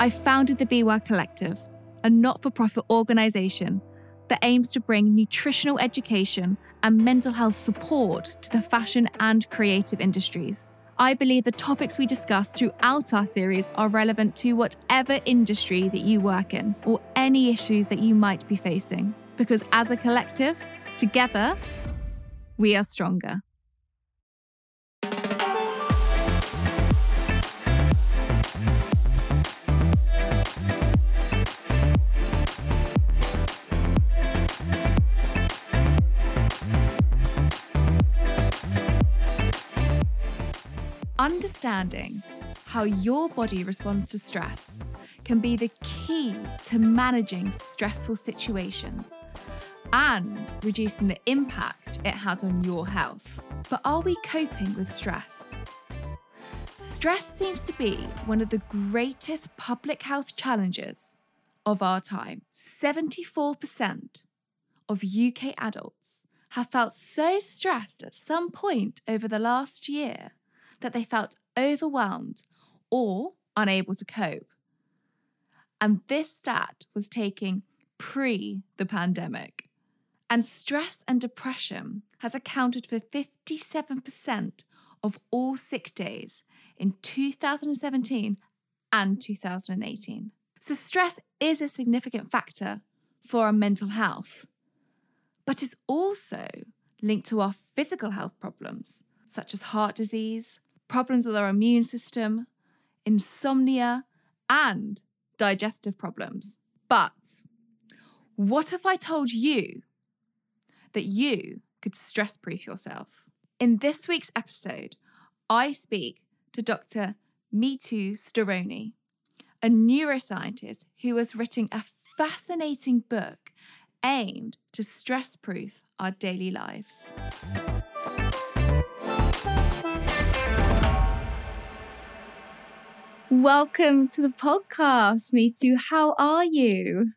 I founded the Be Well Collective, a not for profit organisation that aims to bring nutritional education and mental health support to the fashion and creative industries. I believe the topics we discuss throughout our series are relevant to whatever industry that you work in or any issues that you might be facing. Because as a collective, together, we are stronger. Understanding how your body responds to stress can be the key to managing stressful situations and reducing the impact it has on your health. But are we coping with stress? Stress seems to be one of the greatest public health challenges of our time. 74% of UK adults have felt so stressed at some point over the last year that they felt overwhelmed or unable to cope. And this stat was taking pre the pandemic. And stress and depression has accounted for 57% of all sick days in 2017 and 2018. So, stress is a significant factor for our mental health, but is also linked to our physical health problems, such as heart disease, problems with our immune system, insomnia, and digestive problems. But what if I told you that you could stress proof yourself? In this week's episode, I speak to Dr. Mithu Storoni, a neuroscientist who has written a fascinating book aimed to stress proof our daily lives. Welcome to the podcast, Mithu. How are you?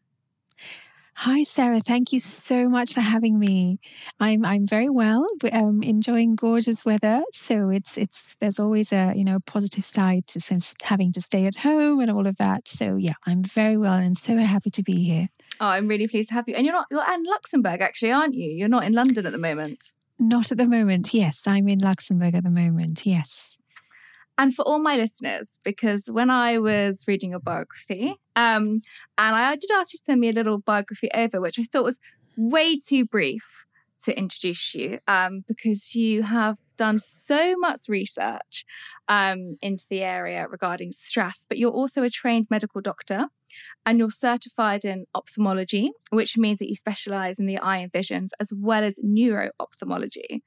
Hi, Sarah. Thank you so much for having me. I'm I'm very well. Um, enjoying gorgeous weather, so it's it's there's always a you know positive side to some having to stay at home and all of that. So yeah, I'm very well and so happy to be here. Oh, I'm really pleased to have you. And you're not you're in Luxembourg, actually, aren't you? You're not in London at the moment. Not at the moment. Yes, I'm in Luxembourg at the moment. Yes and for all my listeners, because when I was reading your biography, um, and I did ask you to send me a little biography over, which I thought was way too brief to introduce you, um, because you have done so much research um, into the area regarding stress, but you're also a trained medical doctor and you're certified in ophthalmology, which means that you specialize in the eye and visions as well as neuro ophthalmology.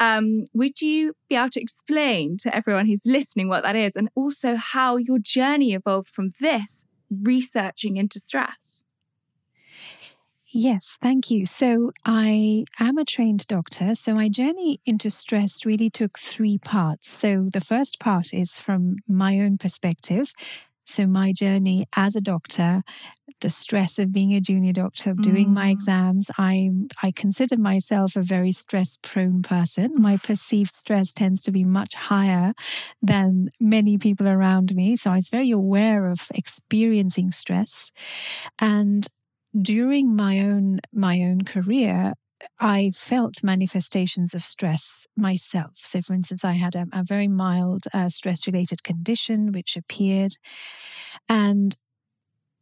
Um, would you be able to explain to everyone who's listening what that is and also how your journey evolved from this researching into stress? Yes, thank you. So, I am a trained doctor. So, my journey into stress really took three parts. So, the first part is from my own perspective. So, my journey as a doctor, the stress of being a junior doctor, of doing mm. my exams, I, I consider myself a very stress prone person. My perceived stress tends to be much higher than many people around me. So, I was very aware of experiencing stress. And during my own my own career I felt manifestations of stress myself. So, for instance, I had a, a very mild uh, stress related condition which appeared. And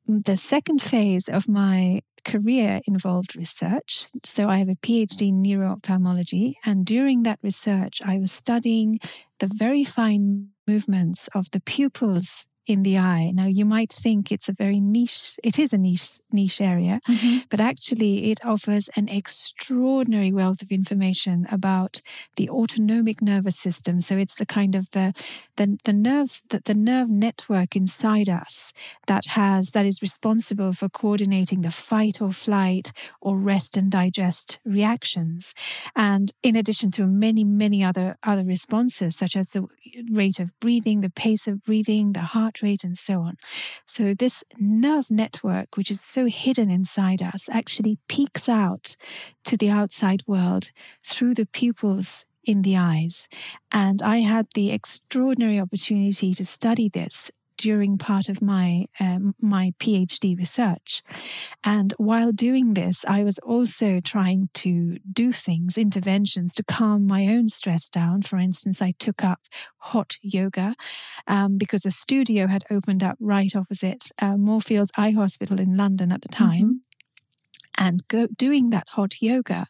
the second phase of my career involved research. So, I have a PhD in neuro-ophthalmology. And during that research, I was studying the very fine movements of the pupils in the eye. Now, you might think it's a very niche, it is a niche, niche area, mm-hmm. but actually it offers an extraordinary wealth of information about the autonomic nervous system. So it's the kind of the, the, the nerves, the, the nerve network inside us that has, that is responsible for coordinating the fight or flight or rest and digest reactions. And in addition to many, many other, other responses, such as the rate of breathing, the pace of breathing, the heart rate, and so on. So, this nerve network, which is so hidden inside us, actually peeks out to the outside world through the pupils in the eyes. And I had the extraordinary opportunity to study this during part of my um, my PhD research. And while doing this, I was also trying to do things, interventions to calm my own stress down. For instance, I took up hot yoga um, because a studio had opened up right opposite uh, Moorfields Eye Hospital in London at the time. Mm-hmm. And go, doing that hot yoga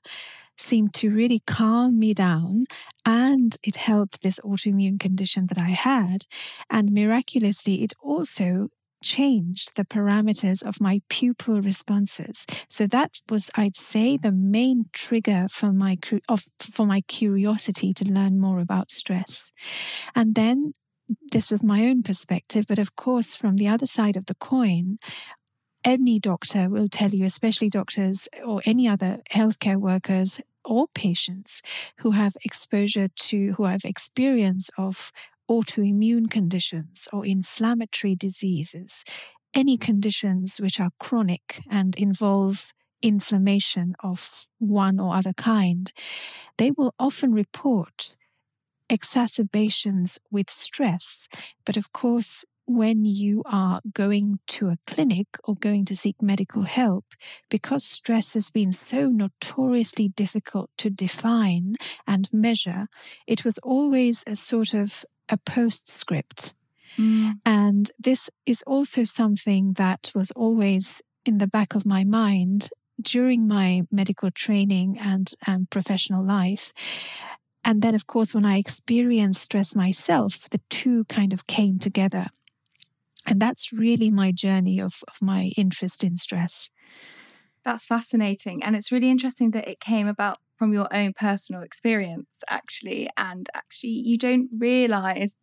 seemed to really calm me down and it helped this autoimmune condition that I had. And miraculously, it also changed the parameters of my pupil responses. So that was, I'd say, the main trigger for my of, for my curiosity to learn more about stress. And then this was my own perspective, but of course, from the other side of the coin, any doctor will tell you, especially doctors or any other healthcare workers or patients who have exposure to, who have experience of autoimmune conditions or inflammatory diseases, any conditions which are chronic and involve inflammation of one or other kind, they will often report exacerbations with stress. But of course, when you are going to a clinic or going to seek medical help, because stress has been so notoriously difficult to define and measure, it was always a sort of a postscript. Mm. And this is also something that was always in the back of my mind during my medical training and um, professional life. And then, of course, when I experienced stress myself, the two kind of came together. And that's really my journey of, of my interest in stress. That's fascinating. And it's really interesting that it came about from your own personal experience, actually. And actually, you don't realize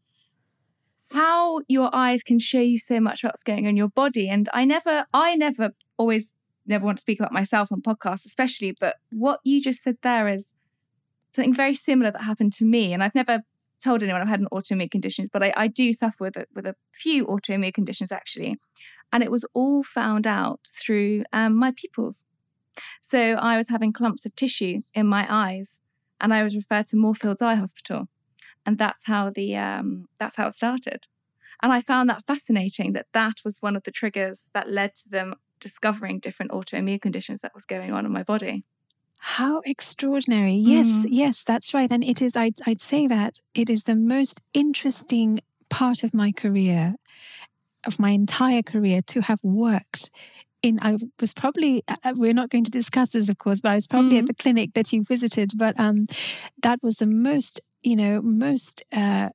how your eyes can show you so much about what's going on in your body. And I never, I never always never want to speak about myself on podcasts, especially, but what you just said there is something very similar that happened to me. And I've never told anyone I've had an autoimmune condition, but I, I do suffer with a, with a few autoimmune conditions actually. And it was all found out through um, my pupils. So I was having clumps of tissue in my eyes, and I was referred to Moorfields Eye Hospital, and that's how the um, that's how it started. And I found that fascinating that that was one of the triggers that led to them discovering different autoimmune conditions that was going on in my body. How extraordinary. Yes, mm. yes, that's right. And it is, I'd, I'd say that it is the most interesting part of my career, of my entire career, to have worked in I was probably uh, uh, we're not going to discuss this of course but I was probably mm-hmm. at the clinic that you visited but um that was the most you know most uh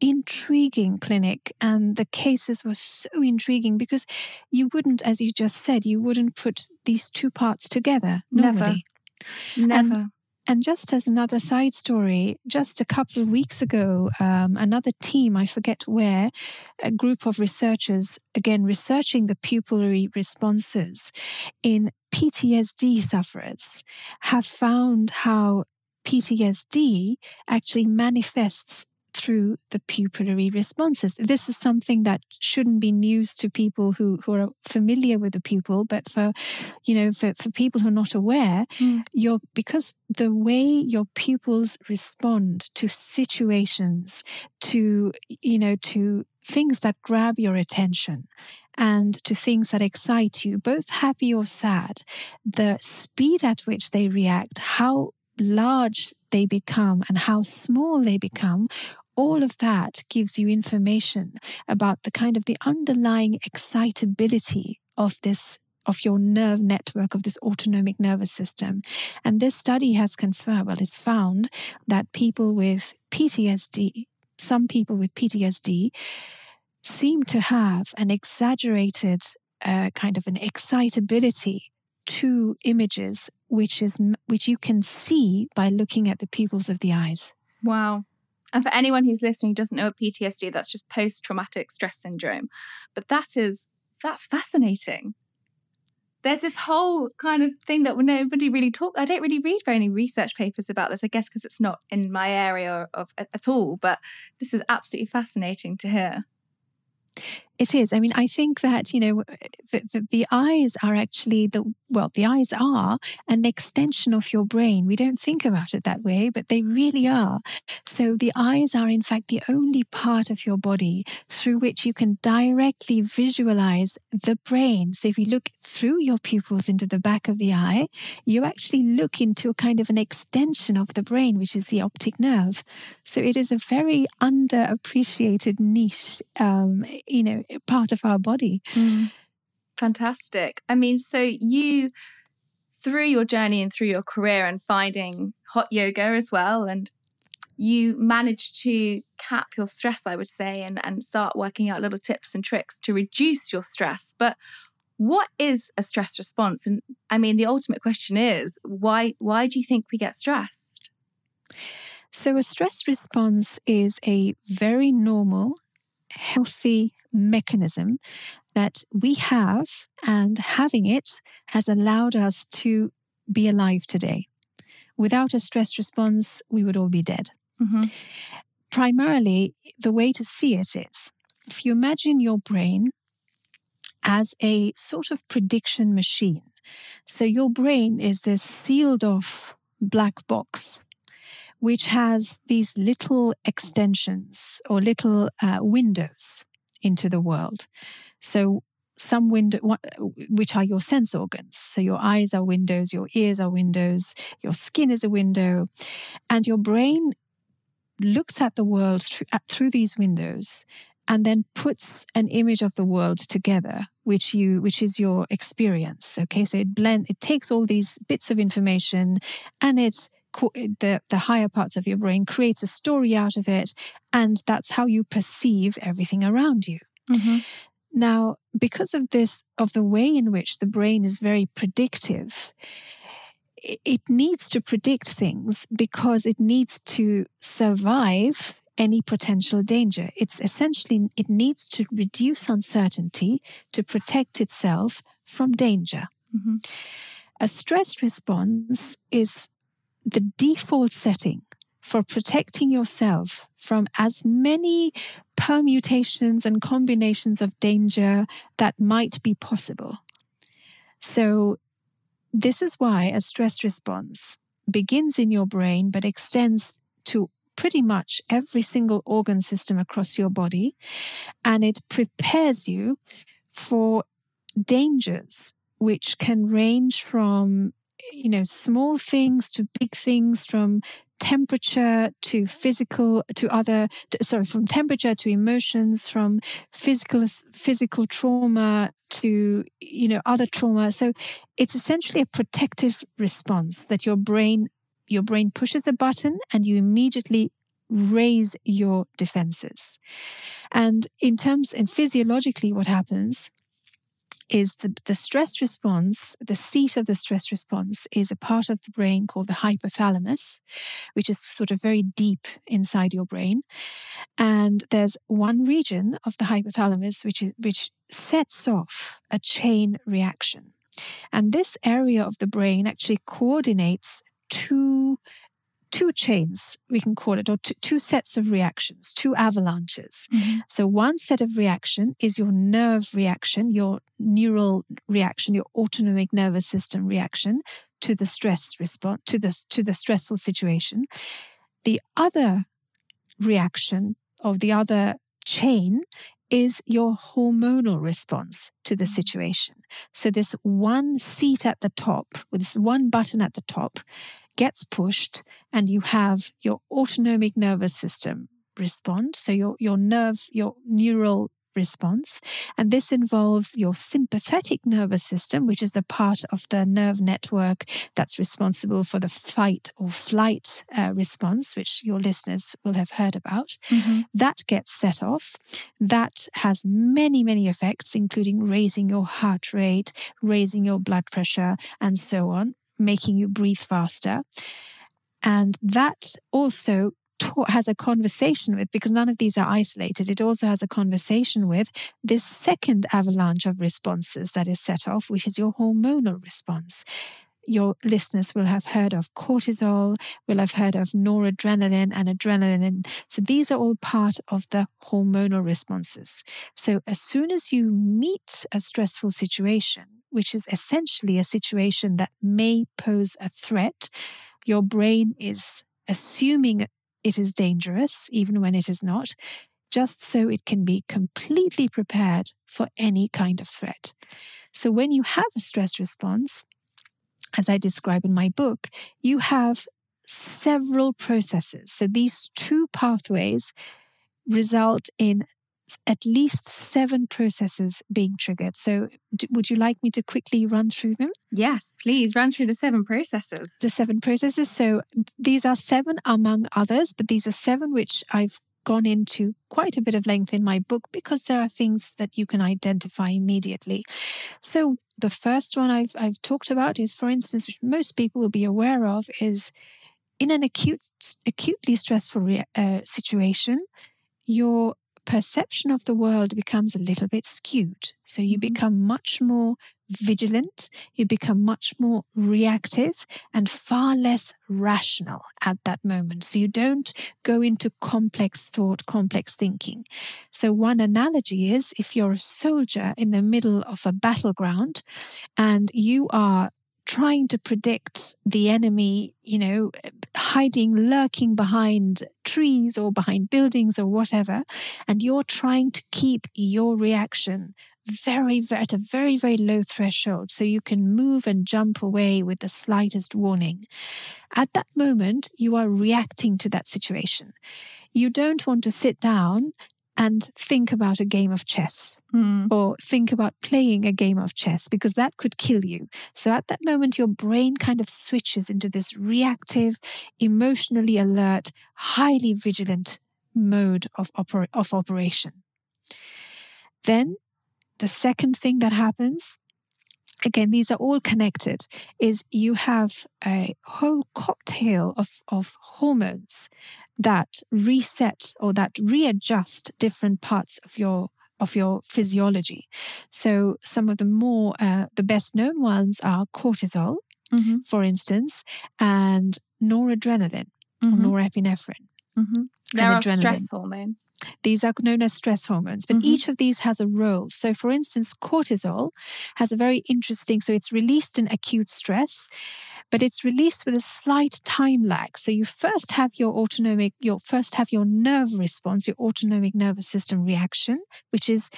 intriguing clinic and the cases were so intriguing because you wouldn't as you just said you wouldn't put these two parts together normally Never. And, and just as another side story, just a couple of weeks ago, um, another team, I forget where, a group of researchers, again, researching the pupillary responses in PTSD sufferers, have found how PTSD actually manifests through the pupillary responses. This is something that shouldn't be news to people who, who are familiar with the pupil, but for you know, for, for people who are not aware, mm. your because the way your pupils respond to situations, to you know, to things that grab your attention and to things that excite you, both happy or sad, the speed at which they react, how large they become and how small they become all of that gives you information about the kind of the underlying excitability of this of your nerve network of this autonomic nervous system. And this study has confirmed well it's found that people with PTSD some people with PTSD seem to have an exaggerated uh, kind of an excitability to images which is which you can see by looking at the pupils of the eyes. Wow and for anyone who's listening who doesn't know what PTSD, that's just post traumatic stress syndrome. But that is, that's fascinating. There's this whole kind of thing that nobody really talk. I don't really read very many research papers about this, I guess, because it's not in my area of at all. But this is absolutely fascinating to hear. It is. I mean, I think that, you know, the, the, the, eyes are actually the, well, the eyes are an extension of your brain. We don't think about it that way, but they really are. So the eyes are, in fact, the only part of your body through which you can directly visualize the brain. So if you look through your pupils into the back of the eye, you actually look into a kind of an extension of the brain, which is the optic nerve. So it is a very underappreciated niche, um, you know, part of our body. Mm. Fantastic. I mean, so you, through your journey and through your career and finding hot yoga as well, and you managed to cap your stress, I would say, and, and start working out little tips and tricks to reduce your stress. But what is a stress response? And I mean, the ultimate question is why why do you think we get stressed? So a stress response is a very normal healthy mechanism that we have, and having it has allowed us to be alive today. Without a stress response, we would all be dead. Mm-hmm. Primarily, the way to see it is if you imagine your brain as a sort of prediction machine. So, your brain is this sealed off black box which has these little extensions or little uh, windows into the world. So some window, which are your sense organs. So your eyes are windows, your ears are windows, your skin is a window, and your brain looks at the world through, at, through these windows and then puts an image of the world together which you which is your experience okay so it blend it takes all these bits of information and it the, the higher parts of your brain creates a story out of it and that's how you perceive everything around you mm-hmm. now because of this of the way in which the brain is very predictive it needs to predict things because it needs to survive any potential danger. It's essentially, it needs to reduce uncertainty to protect itself from danger. Mm-hmm. A stress response is the default setting for protecting yourself from as many permutations and combinations of danger that might be possible. So, this is why a stress response begins in your brain but extends to pretty much every single organ system across your body and it prepares you for dangers which can range from you know, small things to big things from temperature to physical to other to, sorry from temperature to emotions from physical physical trauma to you know other trauma. So it's essentially a protective response that your brain your brain pushes a button and you immediately raise your defenses. And in terms and physiologically what happens is the, the stress response, the seat of the stress response is a part of the brain called the hypothalamus, which is sort of very deep inside your brain. And there's one region of the hypothalamus which, is, which sets off a chain reaction. And this area of the brain actually coordinates two two chains, we can call it, or two, two sets of reactions, two avalanches. Mm-hmm. So, one set of reaction is your nerve reaction, your neural reaction, your autonomic nervous system reaction to the stress response, to the, to the stressful situation. The other reaction of the other chain is your hormonal response to the mm. situation. So, this one seat at the top, with this one button at the top, gets pushed and you have your autonomic nervous system respond. So your, your nerve, your neural response. And this involves your sympathetic nervous system, which is the part of the nerve network that's responsible for the fight or flight uh, response, which your listeners will have heard about. Mm-hmm. That gets set off. That has many, many effects, including raising your heart rate, raising your blood pressure, and so on making you breathe faster. And that also has a conversation with, because none of these are isolated, it also has a conversation with this second avalanche of responses that is set off, which is your hormonal response. your listeners will have heard of cortisol, will have heard of noradrenaline and adrenaline. So these are all part of the hormonal responses. So as soon as you meet a stressful situation, which is essentially a situation that may pose a threat, your brain is assuming it is dangerous, even when it is not, just so it can be completely prepared for any kind of threat. So when you have a stress response, as I describe in my book, you have several processes. So these two pathways result in at least seven processes being triggered. So, d- would you like me to quickly run through them? Yes, please run through the seven processes. The seven processes. So, these are seven among others, but these are seven which I've gone into quite a bit of length in my book because there are things that you can identify immediately. So, the first one I've, I've talked about is, for instance, which most people will be aware of, is in an acute, acutely stressful uh, situation, your perception of the world becomes a little bit skewed. So you mm-hmm. become much more vigilant, you become much more reactive and far less rational at that moment. So you don't go into complex thought, complex thinking. So, one analogy is if you're a soldier in the middle of a battleground and you are trying to predict the enemy, you know, hiding, lurking behind trees or behind buildings or whatever, and you're trying to keep your reaction very, very at a very, very low threshold so you can move and jump away with the slightest warning. At that moment, you are reacting to that situation. You don't want to sit down and think about a game of chess mm. or think about playing a game of chess because that could kill you. So at that moment, your brain kind of switches into this reactive, emotionally alert, highly vigilant mode of, oper- of operation. Then the second thing that happens again, these are all connected, is you have a whole cocktail of, of hormones that reset or that readjust different parts of your of your physiology. So some of the more uh, the best known ones are cortisol, mm-hmm. for instance, and noradrenaline mm-hmm. or norepinephrine. Mm-hmm. There are stress hormones. These are known as stress hormones, but mm-hmm. each of these has a role. So, for instance, cortisol has a very interesting, so it's released in acute stress, but it's released with a slight time lag. So, you first have your autonomic, you first have your nerve response, your autonomic nervous system reaction, which is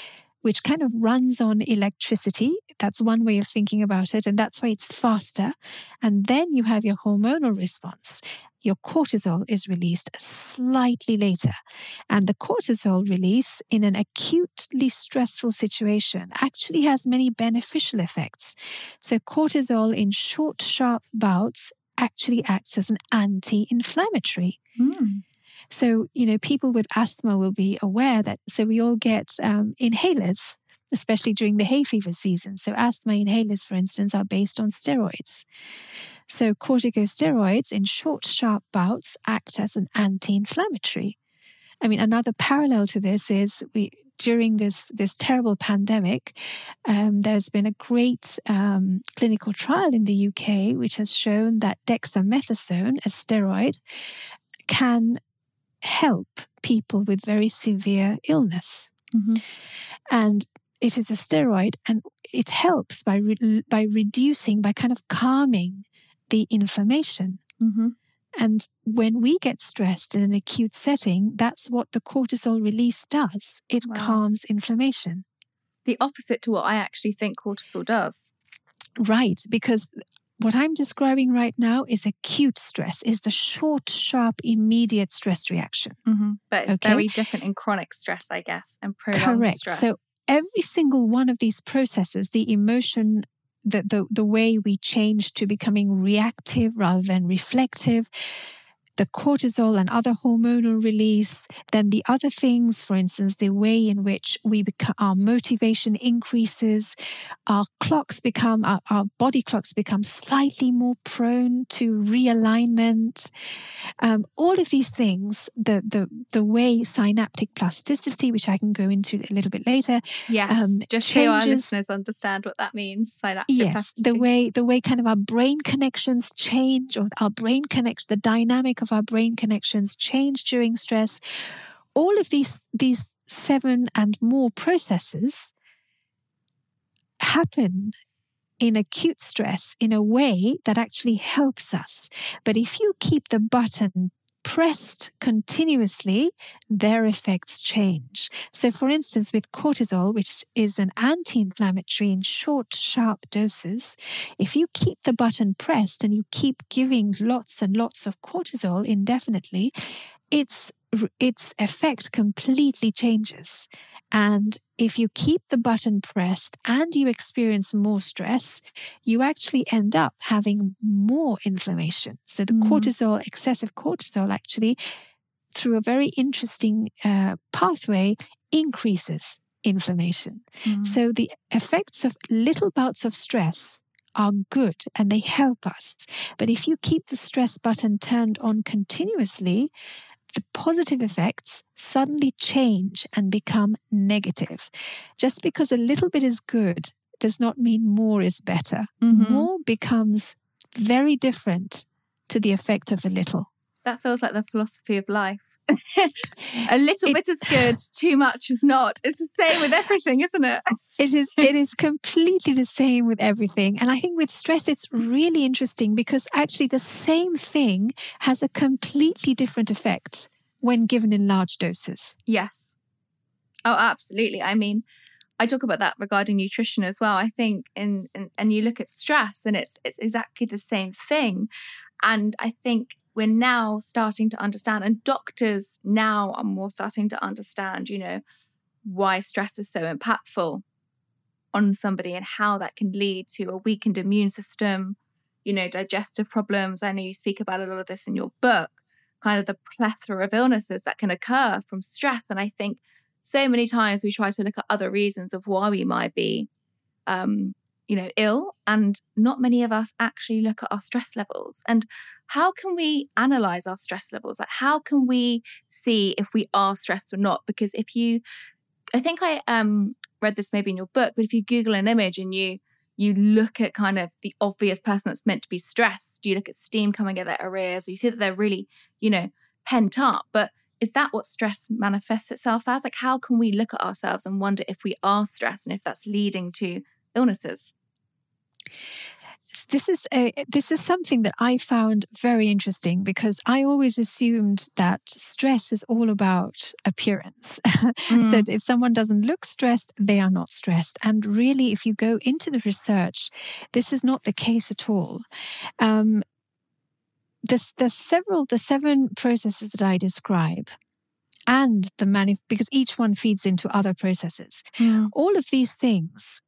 which kind of runs on electricity. That's one way of thinking about it. And that's why it's faster. And then you have your hormonal response your cortisol is released slightly later. And the cortisol release in an acutely stressful situation actually has many beneficial effects. So, cortisol in short, sharp bouts actually acts as an anti inflammatory. Mm. So, you know, people with asthma will be aware that, so we all get um, inhalers especially during the hay fever season. So, asthma inhalers, for instance, are based on steroids. So, corticosteroids in short, sharp bouts act as an anti inflammatory. I mean, another parallel to this is we during this this terrible pandemic, um, there's been a great um, clinical trial in the UK which has shown that dexamethasone, a steroid, can help people with very severe illness. Mm-hmm. And it is a steroid, and it helps by re- by reducing, by kind of calming the inflammation. Mm-hmm. And when we get stressed in an acute setting, that's what the cortisol release does. It wow. calms inflammation. The opposite to what I actually think cortisol does. Right, because what I'm describing right now is acute stress, is the short, sharp, immediate stress reaction. Mm-hmm. But it's okay? very different in chronic stress, I guess, and prolonged Correct. stress. So every single one of these processes, the emotion, the, the, the way we change to becoming reactive rather than reflective, the cortisol and other hormonal release. Then the other things, for instance, the way in which we become, our motivation increases, our clocks become, our, our body clocks become slightly more prone to realignment. Um, all of these things, the, the, the way synaptic plasticity, which I can go into a little bit later. Yes, um, just changes, so our listeners understand what that means. Synaptic yes, plasticity. the way the way kind of our brain connections change, or our brain connects the dynamic of our brain connections change during stress. All of these these seven and more processes happen in acute stress in a way that actually helps us. But if you keep the button pressed continuously, their effects change. So, for instance, with cortisol, which is an anti inflammatory in short, sharp doses, if you keep the button pressed and you keep giving lots and lots of cortisol indefinitely, its its effect completely changes. And if you keep the button pressed and you experience more stress, you actually end up having more inflammation. So the mm. cortisol, excessive cortisol, actually, through a very interesting uh, pathway, increases inflammation. Mm. So the effects of little bouts of stress are good and they help us. But if you keep the stress button turned on continuously, the positive effects suddenly change and become negative. Just because a little bit is good does not mean more is better. Mm-hmm. More becomes very different to the effect of a little. That feels like the philosophy of life. a little it, bit is good, too much is not. It's the same with everything, isn't it? It is it is completely the same with everything. And I think with stress it's really interesting because actually the same thing has a completely different effect when given in large doses. Yes. Oh, absolutely. I mean, I talk about that regarding nutrition as well. I think in, in and you look at stress and it's it's exactly the same thing. And I think we're now starting to understand, and doctors now are more starting to understand, you know, why stress is so impactful on somebody and how that can lead to a weakened immune system, you know, digestive problems. I know you speak about a lot of this in your book, kind of the plethora of illnesses that can occur from stress. And I think so many times we try to look at other reasons of why we might be um, you know, ill, and not many of us actually look at our stress levels. And how can we analyze our stress levels? Like, how can we see if we are stressed or not? Because if you, I think I um, read this maybe in your book, but if you Google an image and you you look at kind of the obvious person that's meant to be stressed, do you look at steam coming out their ears, or you see that they're really, you know, pent up. But is that what stress manifests itself as? Like, how can we look at ourselves and wonder if we are stressed and if that's leading to illnesses? This is a, this is something that I found very interesting because I always assumed that stress is all about appearance. Mm. so if someone doesn't look stressed, they are not stressed. And really, if you go into the research, this is not the case at all. Um, there's, there's several, the seven processes that I describe and the manif- because each one feeds into other processes. Mm. All of these things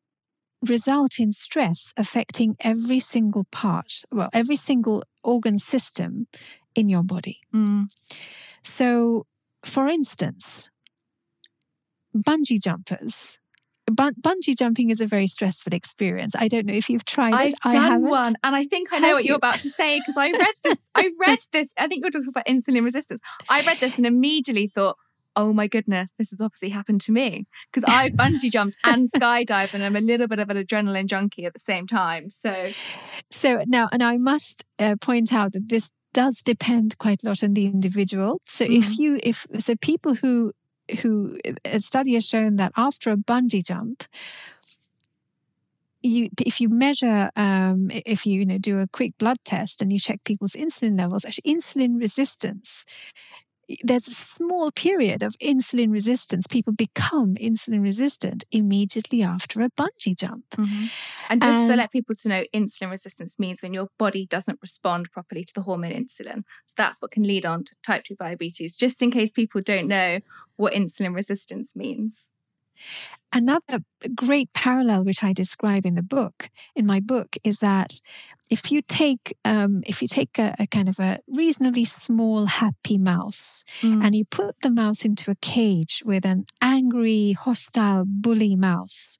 result in stress affecting every single part, well, every single organ system in your body. Mm. So, for instance, bungee jumpers. bungee jumping is a very stressful experience. I don't know if you've tried I've it. I've done one, and I think I know Have what you? you're about to say because I read this. I read this. I think you're talking about insulin resistance. I read this and immediately thought, oh my goodness, this has obviously happened to me because I bungee jumped and skydived and I'm a little bit of an adrenaline junkie at the same time. So, so now, and I must uh, point out that this does depend quite a lot on the individual. So mm. if you, if, so people who, who, a study has shown that after a bungee jump, you, if you measure, um, if you, you know, do a quick blood test and you check people's insulin levels, actually insulin resistance there's a small period of insulin resistance. People become insulin resistant immediately after a bungee jump. Mm-hmm. And just and, to let people to know, insulin resistance means when your body doesn't respond properly to the hormone insulin. So that's what can lead on to type 2 diabetes, just in case people don't know what insulin resistance means. Another great parallel, which I describe in the book, in my book, is that if you take um, if you take a, a, kind of a reasonably small happy mouse mm. and you put the mouse into a cage with an angry hostile bully mouse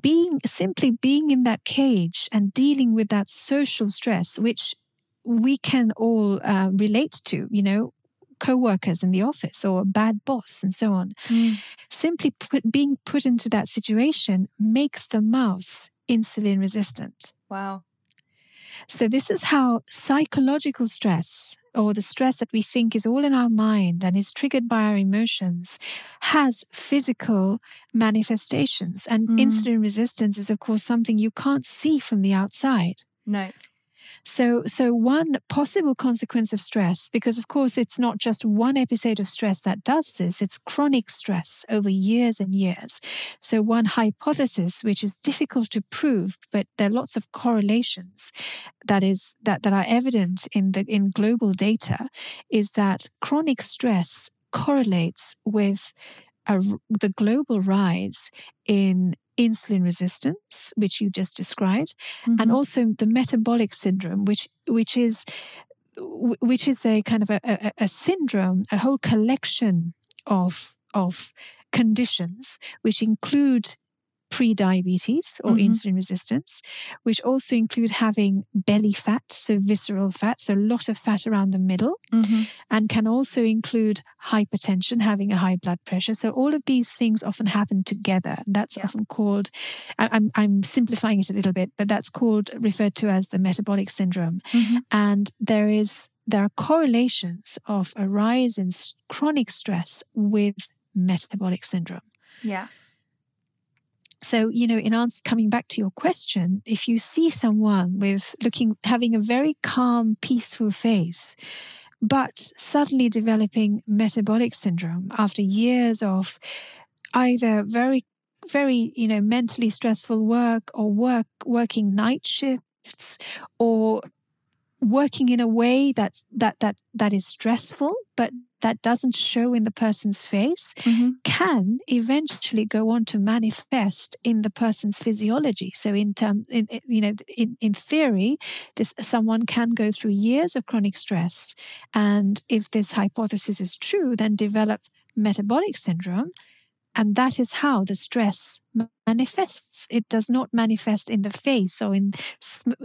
being simply being in that cage and dealing with that social stress which we can all uh, relate to you know co-workers in the office or a bad boss and so on mm. simply put, being put into that situation makes the mouse insulin resistant wow so this is how psychological stress or the stress that we think is all in our mind and is triggered by our emotions has physical manifestations. And mm. insulin resistance is of course something you can't see from the outside. No so, so one possible consequence of stress, because of course it's not just one episode of stress that does this, it's chronic stress over years and years. So, one hypothesis, which is difficult to prove, but there are lots of correlations that is that, that are evident in the in global data, is that chronic stress correlates with a, the global rise in insulin resistance, which you just described, mm-hmm. and also the metabolic syndrome, which which is which is a kind of a, a, a syndrome, a whole collection of of conditions which include pre-diabetes or mm-hmm. insulin resistance, which also include having belly fat, so visceral fat, so a lot of fat around the middle, mm-hmm. and can also include hypertension, having a high blood pressure. So all of these things often happen together. And that's yeah. often called, I, I'm, I'm simplifying it a little bit, but that's called, referred to as the metabolic syndrome. Mm-hmm. And there is, there are correlations of a rise in chronic stress with metabolic syndrome. Yes. So, you know, in answer coming back to your question, if you see someone with looking having a very calm, peaceful face, but suddenly developing metabolic syndrome after years of either very very you know mentally stressful work or work working night shifts or working in a way that's that that that is stressful but that doesn't show in the person's face mm-hmm. can eventually go on to manifest in the person's physiology. So in term in, you know in, in theory this someone can go through years of chronic stress. And if this hypothesis is true then develop metabolic syndrome. And that is how the stress manifests. It does not manifest in the face or in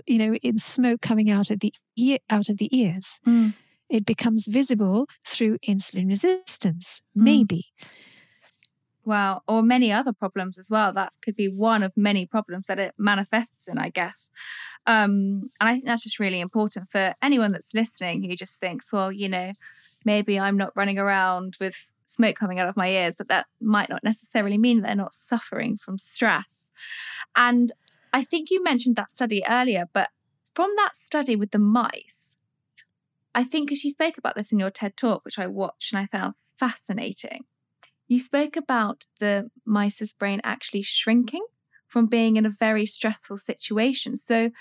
you know in smoke coming out of the ear out of the ears. Mm it becomes visible through insulin resistance, hmm. maybe. Wow. Or many other problems as well. That could be one of many problems that it manifests in, I guess. Um, and I think that's just really important for anyone that's listening who just thinks, well, you know, maybe I'm not running around with smoke coming out of my ears, but that might not necessarily mean they're not suffering from stress. And I think you mentioned that study earlier, but from that study with the mice, I think as you spoke about this in your TED talk, which I watched and I found fascinating, you spoke about the mice's brain actually shrinking from being in a very stressful situation. So,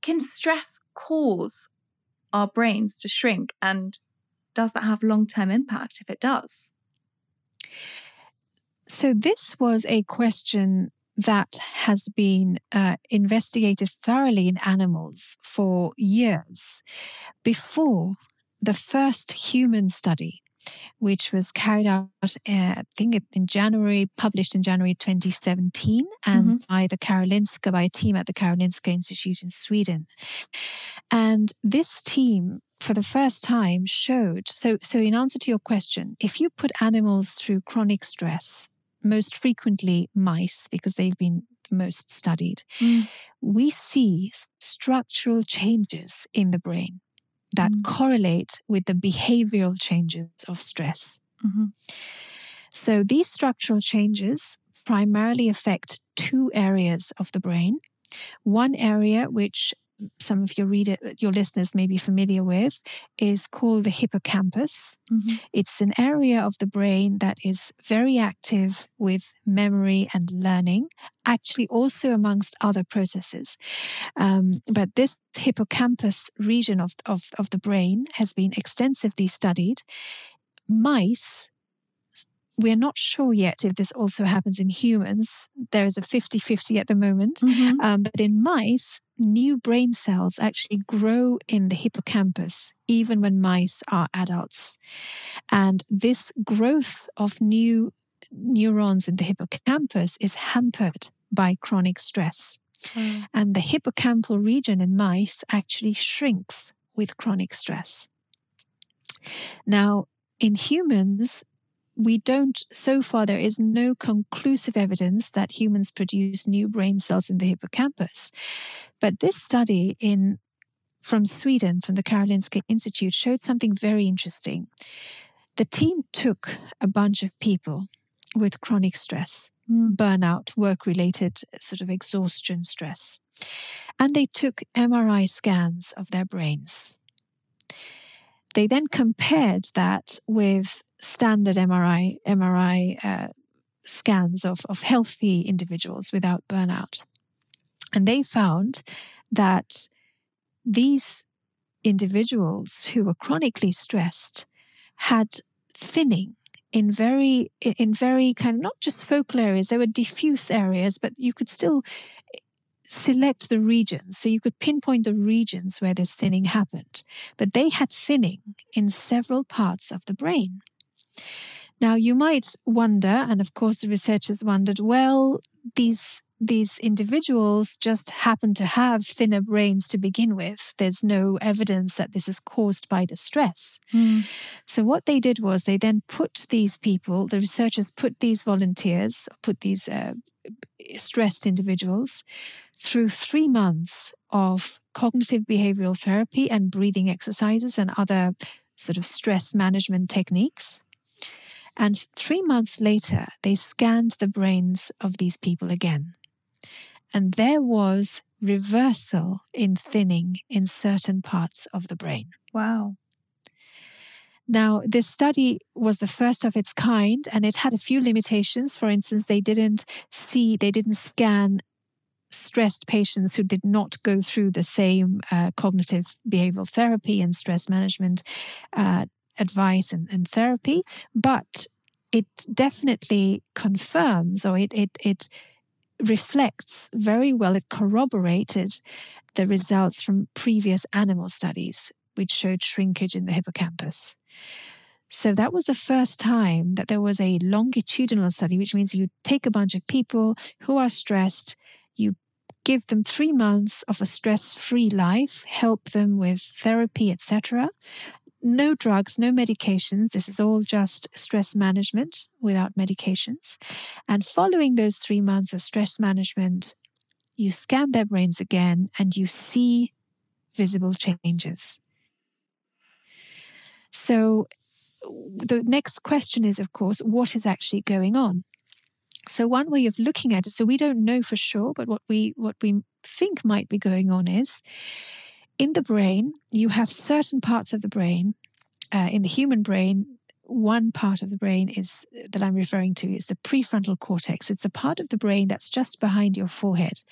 can stress cause our brains to shrink? And does that have long term impact if it does? So, this was a question that has been uh, investigated thoroughly in animals for years before the first human study, which was carried out, uh, I think, in January, published in January 2017, and mm-hmm. by the Karolinska, by a team at the Karolinska Institute in Sweden. And this team for the first time showed so so in answer to your question if you put animals through chronic stress most frequently mice, because they've been most studied, mm. we see structural changes in the brain that mm. correlate with the behavioral changes of stress. Mm-hmm. So these structural changes primarily affect two areas of the brain. One area, which some of your reader, your listeners may be familiar with, is called the hippocampus. Mm-hmm. It's an area of the brain that is very active with memory and learning, actually also amongst other processes. Um, but this hippocampus region of, of, of the brain has been extensively studied. Mice we're not sure yet if this also happens in humans. There is a 50 50 at the moment. Mm-hmm. Um, but in mice, new brain cells actually grow in the hippocampus, even when mice are adults. And this growth of new neurons in the hippocampus is hampered by chronic stress. Mm. And the hippocampal region in mice actually shrinks with chronic stress. Now, in humans, we don't, so far, there is no conclusive evidence that humans produce new brain cells in the hippocampus. But this study in from Sweden, from the Karolinska Institute, showed something very interesting. The team took a bunch of people with chronic stress, mm. burnout, work related sort of exhaustion stress, and they took MRI scans of their brains. They then compared that with standard MRI MRI uh, scans of, of healthy individuals without burnout. And they found that these individuals who were chronically stressed had thinning in very in very kind of not just focal areas there were diffuse areas but you could still select the regions. So you could pinpoint the regions where this thinning happened. But they had thinning in several parts of the brain. Now you might wonder, and of course the researchers wondered, well, these these individuals just happen to have thinner brains to begin with. There's no evidence that this is caused by the stress. Mm. So, what they did was they then put these people, the researchers put these volunteers, put these uh, stressed individuals through three months of cognitive behavioral therapy and breathing exercises and other sort of stress management techniques. And three months later, they scanned the brains of these people again. And there was reversal in thinning in certain parts of the brain. Wow. Now, this study was the first of its kind and it had a few limitations. For instance, they didn't see, they didn't scan stressed patients who did not go through the same uh, cognitive behavioral therapy and stress management uh, advice and, and, therapy, but it definitely confirms or it, it, it reflects very well, it corroborated the results from previous animal studies, which showed shrinkage in the hippocampus. So that was the first time that there was a longitudinal study, which means you take a bunch of people who are stressed, you give them three months of a stress free life, help them with therapy, etc. No drugs, no medications. This is all just stress management without medications. And following those three months of stress management, you scan their brains again and you see visible changes. So, the next question is, of course, what is actually going on? So one way of looking at it, so we don't know for sure, but what we what we think might be going on is in the brain, you have certain parts of the brain. Uh, in the human brain, one part of the brain is that I'm referring to is the prefrontal cortex. It's a part of the brain that's just behind your forehead.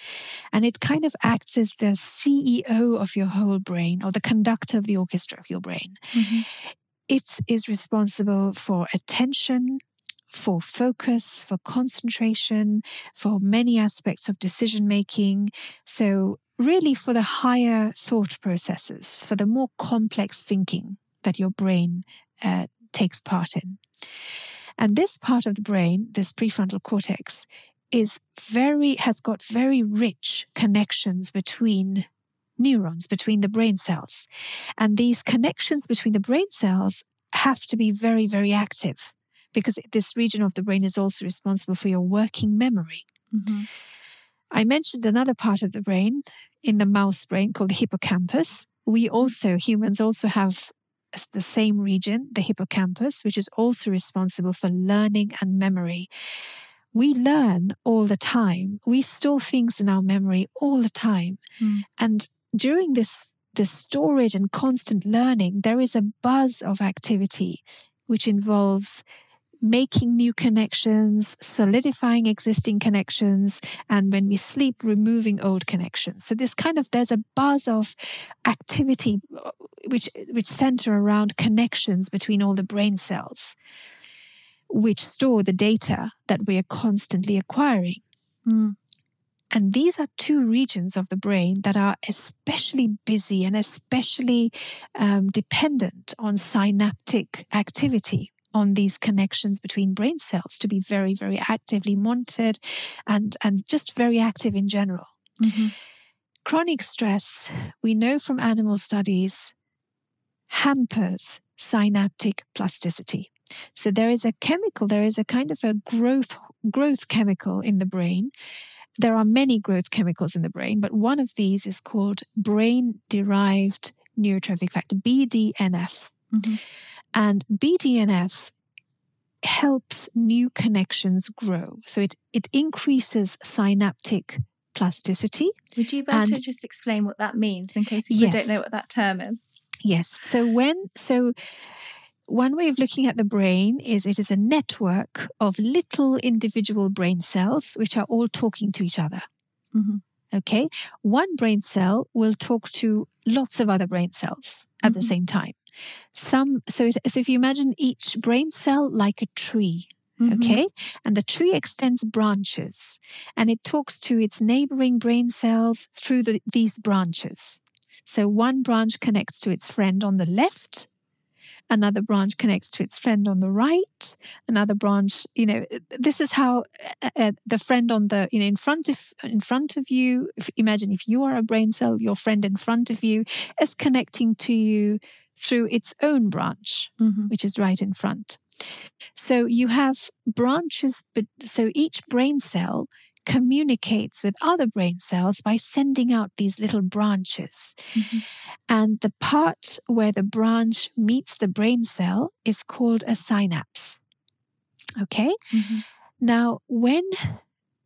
And it kind of acts as the CEO of your whole brain or the conductor of the orchestra of your brain. Mm-hmm. It is responsible for attention, for focus, for concentration, for many aspects of decision making. So, really, for the higher thought processes, for the more complex thinking that your brain uh, takes part in. And this part of the brain, this prefrontal cortex, is very has got very rich connections between neurons between the brain cells and these connections between the brain cells have to be very very active because this region of the brain is also responsible for your working memory. Mm-hmm. I mentioned another part of the brain in the mouse brain called the hippocampus. We also, humans also have the same region, the hippocampus, which is also responsible for learning and memory. We learn all the time. We store things in our memory all the time. Mm. And during this, this storage and constant learning, there is a buzz of activity which involves making new connections, solidifying existing connections, and when we sleep, removing old connections. So this kind of there's a buzz of activity uh, which which center around connections between all the brain cells. which store the data that we are constantly acquiring. Mm. And these are two regions of the brain that are especially busy and especially um, dependent on synaptic activity, on these connections between brain cells to be very, very actively monitored and, and just very active in general. Mm-hmm. Chronic stress, we know from animal studies, hampers synaptic plasticity. So there is a chemical, there is a kind of a growth growth chemical in the brain there are many growth chemicals in the brain, but one of these is called brain derived neurotrophic factor, BDNF. Mm-hmm. And BDNF helps new connections grow. So it, it increases synaptic plasticity. Would you be able And- to just explain what that means in case people Yes. don't know what that term is? Yes. So when so one way of looking at the brain is it is a network of little individual brain cells which are all talking to each other. Mhm. Okay. One brain cell will talk to lots of other brain cells at the Mhm. same time. Some so, it, so if you imagine each brain cell like a tree, Mhm. okay? And the tree extends branches and it talks to its neighboring brain cells through the, these branches. So one branch connects to its friend on the left, another branch connects to its friend on the right, another branch, you know, this is how uh, uh, the friend on the, you know, in front of in front of you, if, imagine if you are a brain cell, your friend in front of you is connecting to you through its own branch Mhm. which is right in front. So you have branches, but so each brain cell communicates with other brain cells by sending out these little branches. Mhm. And the part where the branch meets the brain cell is called a synapse. Okay? Mhm. Now, when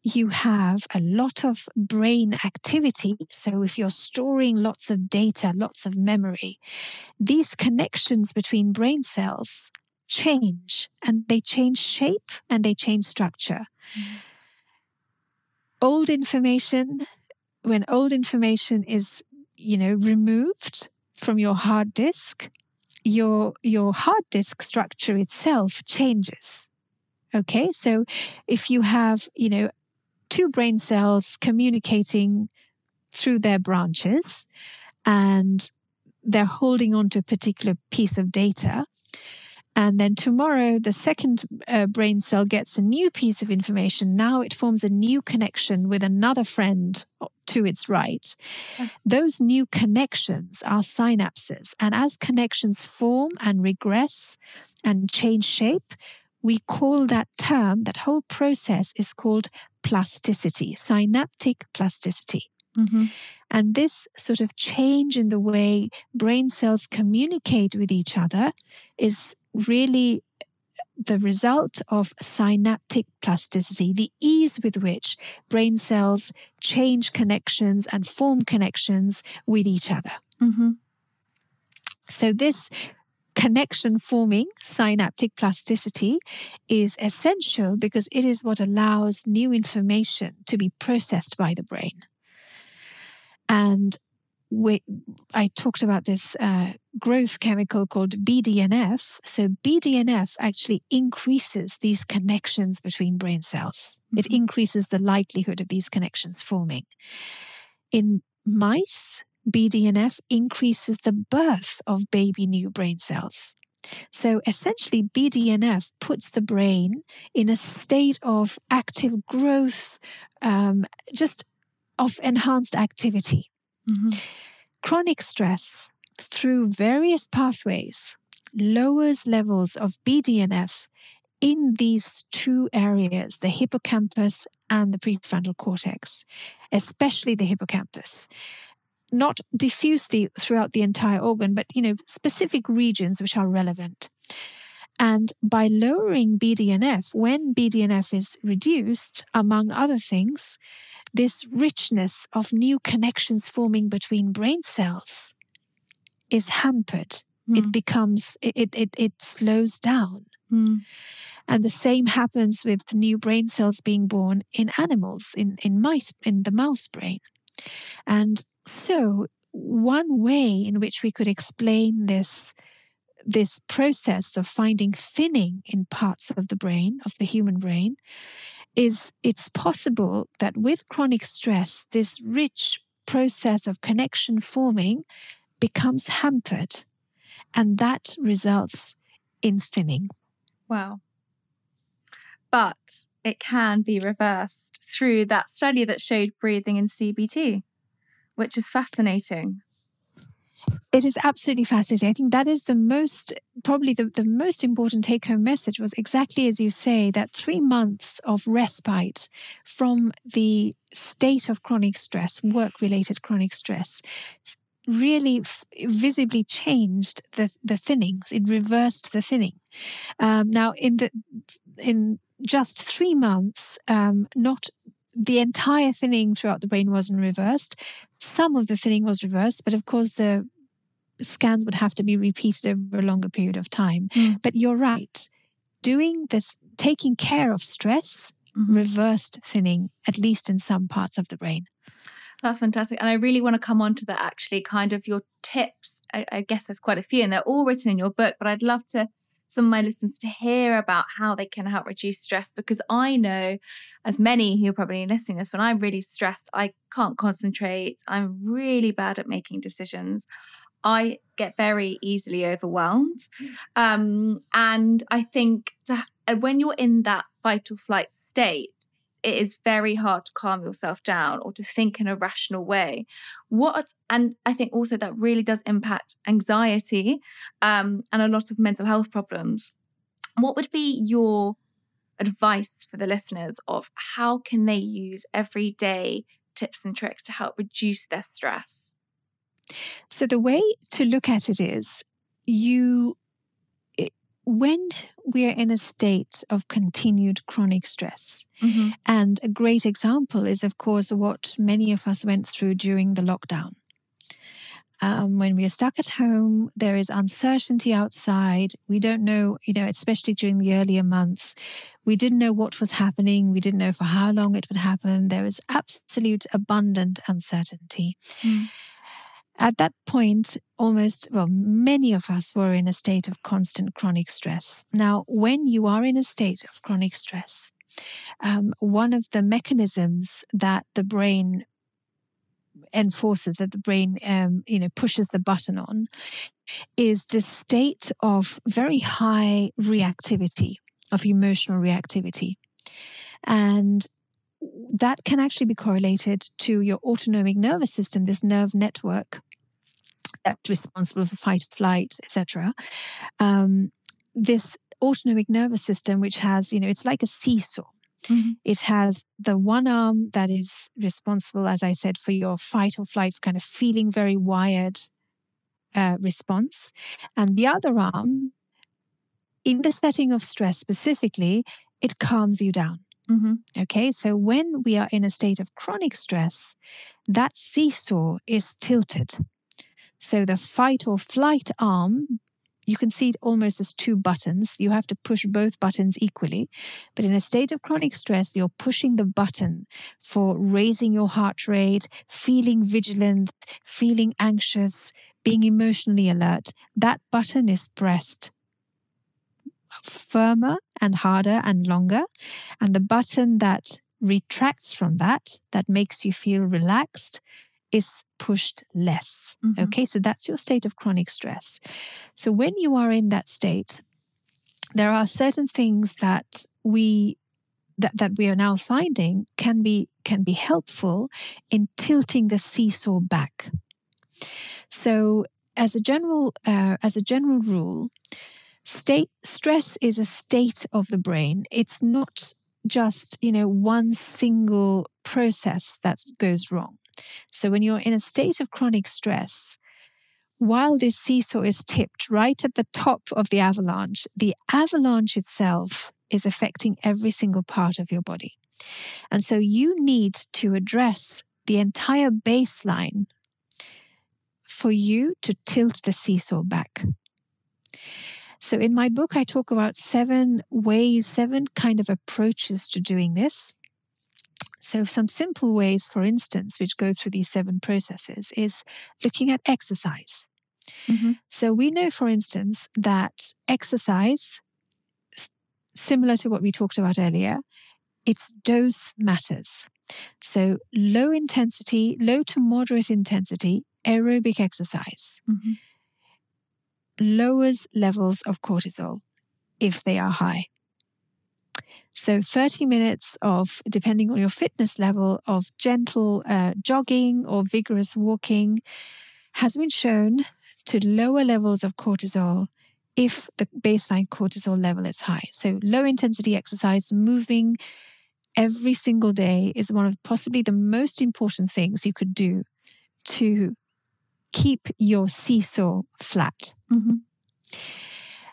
you have a lot of brain activity, so if you're storing lots of data, lots of memory, these connections between brain cells change and they change shape and they change structure. Mhm. Old information, when old information is, you know, removed from your hard disk, your your hard disk structure itself changes. Okay? So if you have, you know, two brain cells communicating through their branches and they're holding on to a particular piece of data. And then tomorrow, the second uh, brain cell gets a new piece of information. Now it forms a new connection with another friend to its right. Yes. Those new connections are synapses. And as connections form and regress and change shape, we call that term, that whole process is called plasticity, synaptic plasticity. Mhm. And this sort of change in the way brain cells communicate with each other is really the result of synaptic plasticity, the ease with which brain cells change connections and form connections with each other. Mhm. So, this connection forming synaptic plasticity is essential because it is what allows new information to be processed by the brain. And we, I talked about this uh, growth chemical called BDNF. So, BDNF actually increases these connections between brain cells, it Mhm. increases the likelihood of these connections forming. In mice, BDNF increases the birth of baby new brain cells. So essentially, BDNF puts the brain in a state of active growth, um, just of enhanced activity. Mhm. Chronic stress through various pathways lowers levels of BDNF in these two areas, the hippocampus and the prefrontal cortex, especially the hippocampus. Not diffusely throughout the entire organ, but you know, specific regions which are relevant. And by lowering BDNF, when BDNF is reduced, among other things, this richness of new connections forming between brain cells is hampered. It Mm. becomes, it, it, it, it slows down. Mm. And the same happens with new brain cells being born in animals, in, in mice, in the mouse brain. And so, one way in which we could explain this this process of finding thinning in parts of the brain, of the human brain, is it's possible that with chronic stress, this rich process of connection forming becomes hampered, and that results in thinning. Wow. But it can be reversed through that study that showed breathing in CBT, which is fascinating. It is absolutely fascinating. I think that is the most, probably the, the most important take home message was exactly as you say that three months of respite from the state of chronic stress, work related chronic stress, really f- visibly changed the, the thinnings. It reversed the thinning. Um, now, in the in just three months, um, not the entire thinning throughout the brain wasn't reversed. Some of the thinning was reversed, but of course the scans would have to be repeated over a longer period of time. Mm. But you're right. Doing this, taking care of stress, mm-hmm. reversed thinning, at least in some parts of the brain. That's fantastic. And I really want to come on to that actually, kind of your tips. I, I, guess there's quite a few and they're all written in your book, but I'd love to some of my listeners to hear about how they can help reduce stress because I know, as many who are probably listening this, when I'm really stressed, I can't concentrate. I'm really bad at making decisions. I get very easily overwhelmed. Um, and I think to, when you're in that fight or flight state, it is very hard to calm yourself down or to think in a rational way. What and I think also that really does impact anxiety um, and a lot of mental health problems. What would be your advice for the listeners of how can they use everyday tips and tricks to help reduce their stress? So the way to look at it is you when we're in a state of continued chronic stress, mm-hmm. and a great example is, of course, what many of us went through during the lockdown. Um, when we are stuck at home, there is uncertainty outside. We don't know, you know, especially during the earlier months, we didn't know what was happening. We didn't know for how long it would happen. There was absolute abundant uncertainty. Mm. At that point, almost, well, many of us were in a state of constant chronic stress. Now, when you are in a state of chronic stress, um, one of the mechanisms that the brain enforces that the brain um, you know pushes the button on is this state of very high reactivity of emotional reactivity and that can actually be correlated to your autonomic nervous system this nerve network that's responsible for fight or flight, etc. Um, this autonomic nervous system, which has, you know, it's like a seesaw. Mm-hmm. It has the one arm that is responsible, as I said, for your fight or flight, kind of feeling very wired uh, response. And the other arm, in the setting of stress specifically, it calms you down. Mm-hmm. Okay, so when we are in a state of chronic stress, that seesaw is tilted. So the fight or flight arm, you can see it almost as two buttons. You have to push both buttons equally. But in a state of chronic stress, you're pushing the button for raising your heart rate, feeling vigilant, feeling anxious, being emotionally alert. That button is pressed firmer and harder and longer. And the button that retracts from that, that makes you feel relaxed, is pushed less. Mm-hmm. Okay, so that's your state of chronic stress. So when you are in that state, there are certain things that we that, that we are now finding can be can be helpful in tilting the seesaw back. So as a general uh, as a general rule, state stress is a state of the brain. It's not just you know one single process that goes wrong so when you're in a state of chronic stress, while this seesaw is tipped right at the top of the avalanche, the avalanche itself is affecting every single part of your body. And so you need to address the entire baseline for you to tilt the seesaw back. So in my book, I talk about seven ways, seven kind of approaches to doing this. So, some simple ways, for instance, which go through these seven processes is looking at exercise. Mhm. So we know, for instance, that exercise, similar to what we talked about earlier, its dose matters. So low intensity, low to moderate intensity aerobic exercise Mhm. lowers levels of cortisol if they are high. So 30 minutes of, depending on your fitness level, of gentle uh, jogging or vigorous walking has been shown to lower levels of cortisol if the baseline cortisol level is high. So low intensity exercise, moving every single day is one of possibly the most important things you could do to keep your seesaw flat. Mhm.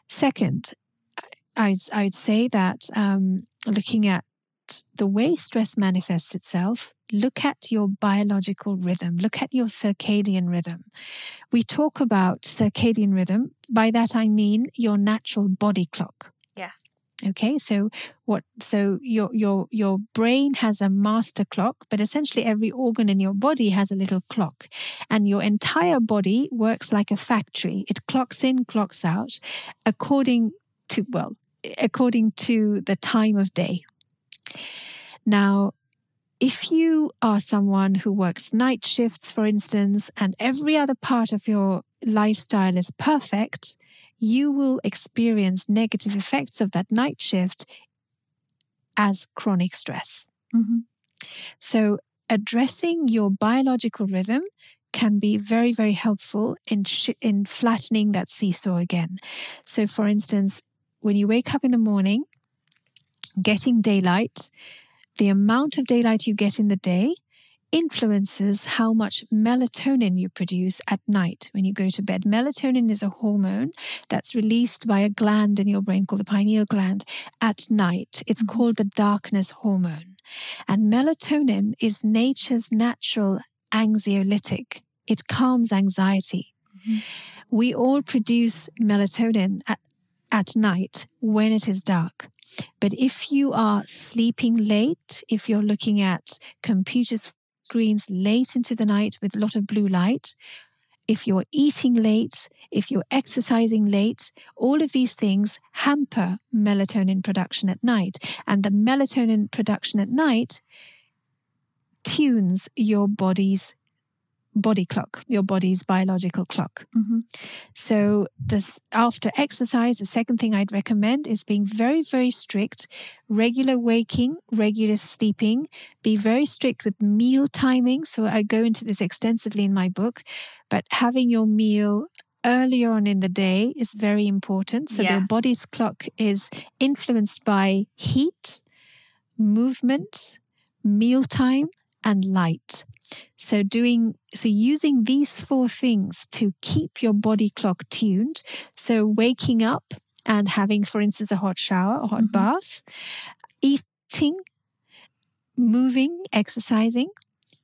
Second, I'd, I'd say that um, looking at the way stress manifests itself, look at your biological rhythm, look at your circadian rhythm. We talk about circadian rhythm. By that, I mean your natural body clock. Yes. Okay, so what? So your your your brain has a master clock, but essentially every organ in your body has a little clock, and your entire body works like a factory. It clocks in, clocks out, according to well, according to the time of day. Now, if you are someone who works night shifts, for instance, and every other part of your lifestyle is perfect, you will experience negative effects of that night shift as chronic stress. Mhm. So, addressing your biological rhythm can be very, very helpful in, sh- in flattening that seesaw again. So, for instance, when you wake up in the morning, getting daylight, the amount of daylight you get in the day influences how much melatonin you produce at night when you go to bed. Melatonin is a hormone that's released by a gland in your brain called the pineal gland at night. It's Mhm. called the darkness hormone. And melatonin is nature's natural anxiolytic, it calms anxiety. Mhm. We all produce melatonin at, at night when it is dark. But if you are sleeping late, if you're looking at computer screens late into the night with a lot of blue light, if you're eating late, if you're exercising late, all of these things hamper melatonin production at night. And the melatonin production at night tunes your body's body clock, your body's biological clock. Mhm. So this after exercise, the second thing I'd recommend is being very, very strict, regular waking, regular sleeping, be very strict with meal timing. So I go into this extensively in my book, but having your meal earlier on in the day is very important. So your body's clock is influenced by heat, movement, mealtime, and light. So doing so using these four things to keep your body clock tuned. So waking up and having, for instance, a hot shower, a hot Mhm. bath, eating, moving, exercising,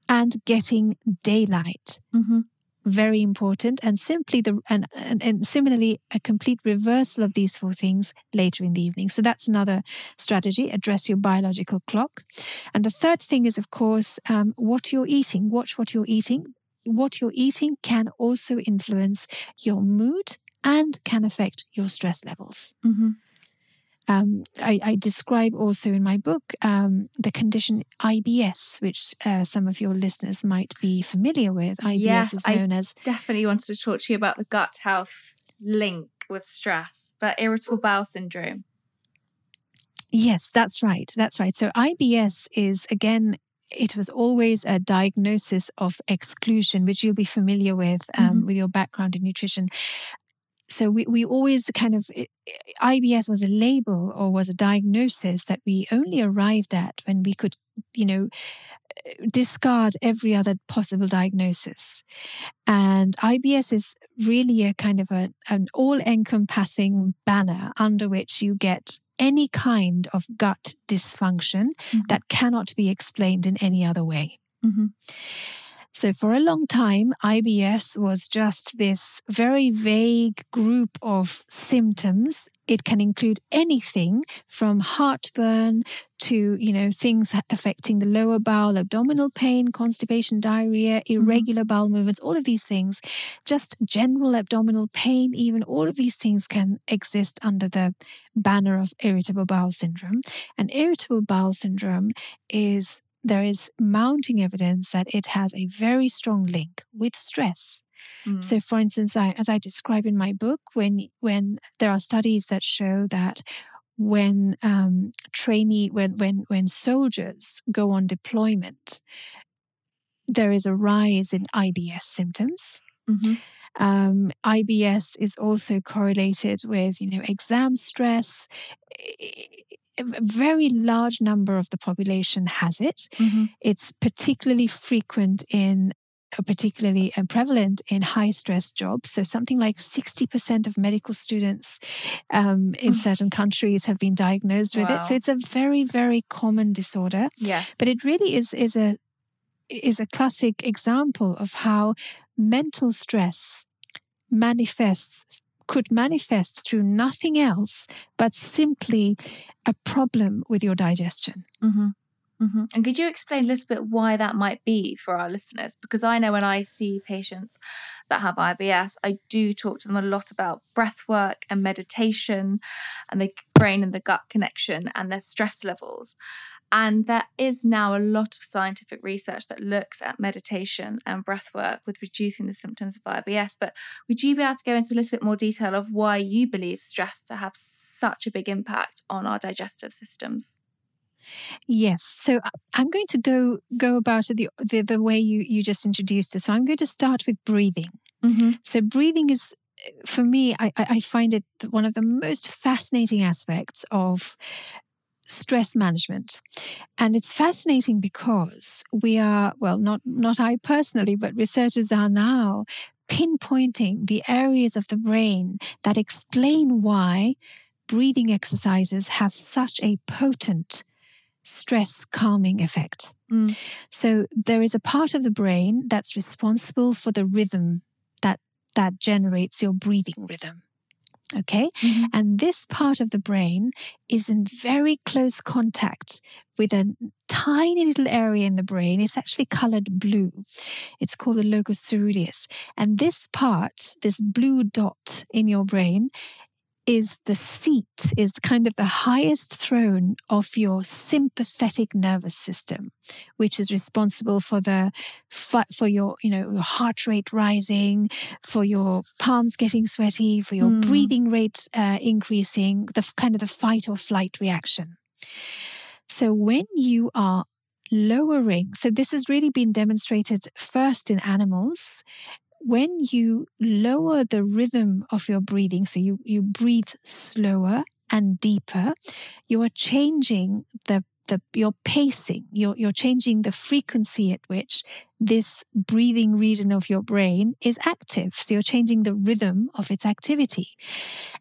and getting daylight Mhm. Very important and simply the and, and and similarly a complete reversal of these four things later in the evening. So that's another strategy address your biological clock. And the third thing is of course um, what you're eating. Watch what you're eating. What you're eating can also influence your mood and can affect your stress levels. Mhm. Um, I, I describe also in my book um, the condition IBS, which uh, some of your listeners might be familiar with. IBS Yes, is I- known as Definitely wanted to talk to you about the gut health link with stress, but irritable bowel syndrome. Yes, that's right. That's right. So IBS is again, it was always a diagnosis of exclusion, which you'll be familiar with um, with your background in nutrition. So we, we always kind of IBS was a label or was a diagnosis that we only arrived at when we could, you know, discard every other possible diagnosis. And IBS is really a kind of a, an all encompassing banner under which you get any kind of gut dysfunction Mhm. that cannot be explained in any other way. Mhm. So, for a long time, IBS was just this very vague group of symptoms. It can include anything from heartburn to you know things affecting the lower bowel abdominal pain constipation diarrhea mm-hmm. irregular bowel movements all of these things. Just general abdominal pain even all of these things can exist under the banner of irritable bowel syndrome. And irritable bowel syndrome is there is mounting evidence that it has a very strong link with stress Mm. So, for instance, I, as I describe in my book, when when there are studies that show that when um, trainee when when when soldiers go on deployment, there is a rise in IBS symptoms. Mm-hmm. Um, IBS is also correlated with you know exam stress. A very large number of the population has it. Mm-hmm. It's particularly frequent in particularly uh, prevalent in high stress jobs. So, something like 60% of medical students um, in certain countries have been diagnosed with wow. it. So, it's a very, very common disorder. Yes. But it really is, is, a, is a classic example of how mental stress manifests could manifest through nothing else but simply a problem with your digestion. Mm-hmm. Mm-hmm. And could you explain a little bit why that might be for our listeners? Because I know when I see patients that have IBS, I do talk to them a lot about breath work and meditation and the brain and the gut connection and their stress levels. And there is now a lot of scientific research that looks at meditation and breath work with reducing the symptoms of IBS. But would you be able to go into a little bit more detail of why you believe stress to have such a big impact on our digestive systems? Yes. So I'm going to go go about it the the, the way you you just introduced it. So I'm going to start with breathing. Mm-hmm. So breathing is for me, I, I find it one of the most fascinating aspects of stress management and it's fascinating because we are well not not i personally but researchers are now pinpointing the areas of the brain that explain why breathing exercises have such a potent stress calming effect. Mm. So there is a part of the brain that's responsible for the rhythm that that generates your breathing rhythm. Okay? Mm-hmm. And this part of the brain is in very close contact with a tiny little area in the brain. It's actually colored blue. It's called the locus coeruleus. And this part, this blue dot in your brain, is the seat, is kind of the highest throne of your sympathetic nervous system, which is responsible for the for your you know your heart rate rising, for your palms getting sweaty, for your mm. breathing rate uh, increasing, the kind of the fight or flight reaction. So when you are lowering, so this has really been demonstrated first in animals when you lower the rhythm of your breathing, so you, you breathe slower and deeper, you are changing the, the your pacing, you're, you're changing the frequency at which this breathing region of your brain is active. So you're changing the rhythm of its activity.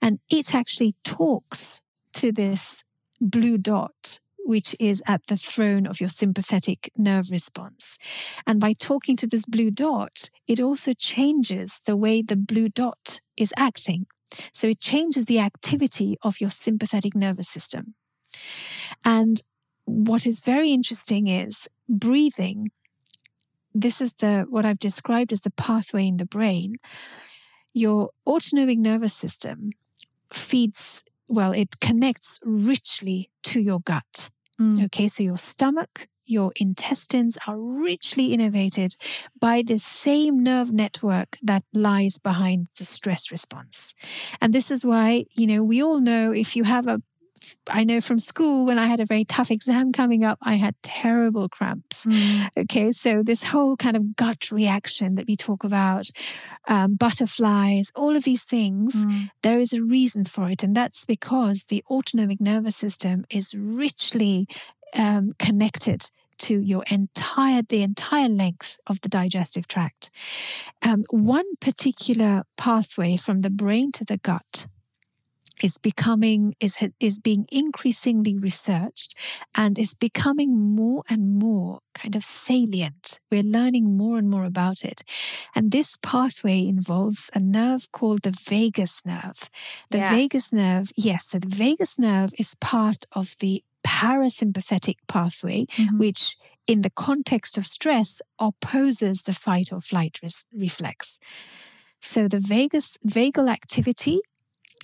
And it actually talks to this blue dot which is at the throne of your sympathetic nerve response. And by talking to this blue dot, it also changes the way the blue dot is acting. So it changes the activity of your sympathetic nervous system. And what is very interesting is breathing. This is the what I've described as the pathway in the brain. Your autonomic nervous system feeds well, it connects richly to your gut. Mm. Okay, so your stomach, your intestines are richly innervated by the same nerve network that lies behind the stress response. And this is why, you know, we all know if you have a I know from school when I had a very tough exam coming up, I had terrible cramps. Mm. Okay, so this whole kind of gut reaction that we talk about, um, butterflies, all of these things, mm. there is a reason for it. And that's because the autonomic nervous system is richly um, connected to your entire the entire length of the digestive tract. Um, one particular pathway from the brain to the gut is becoming is is being increasingly researched and is becoming more and more kind of salient we're learning more and more about it and this pathway involves a nerve called the vagus nerve the yes. vagus nerve yes so the vagus nerve is part of the parasympathetic pathway mm-hmm. which in the context of stress opposes the fight or flight res- reflex so the vagus vagal activity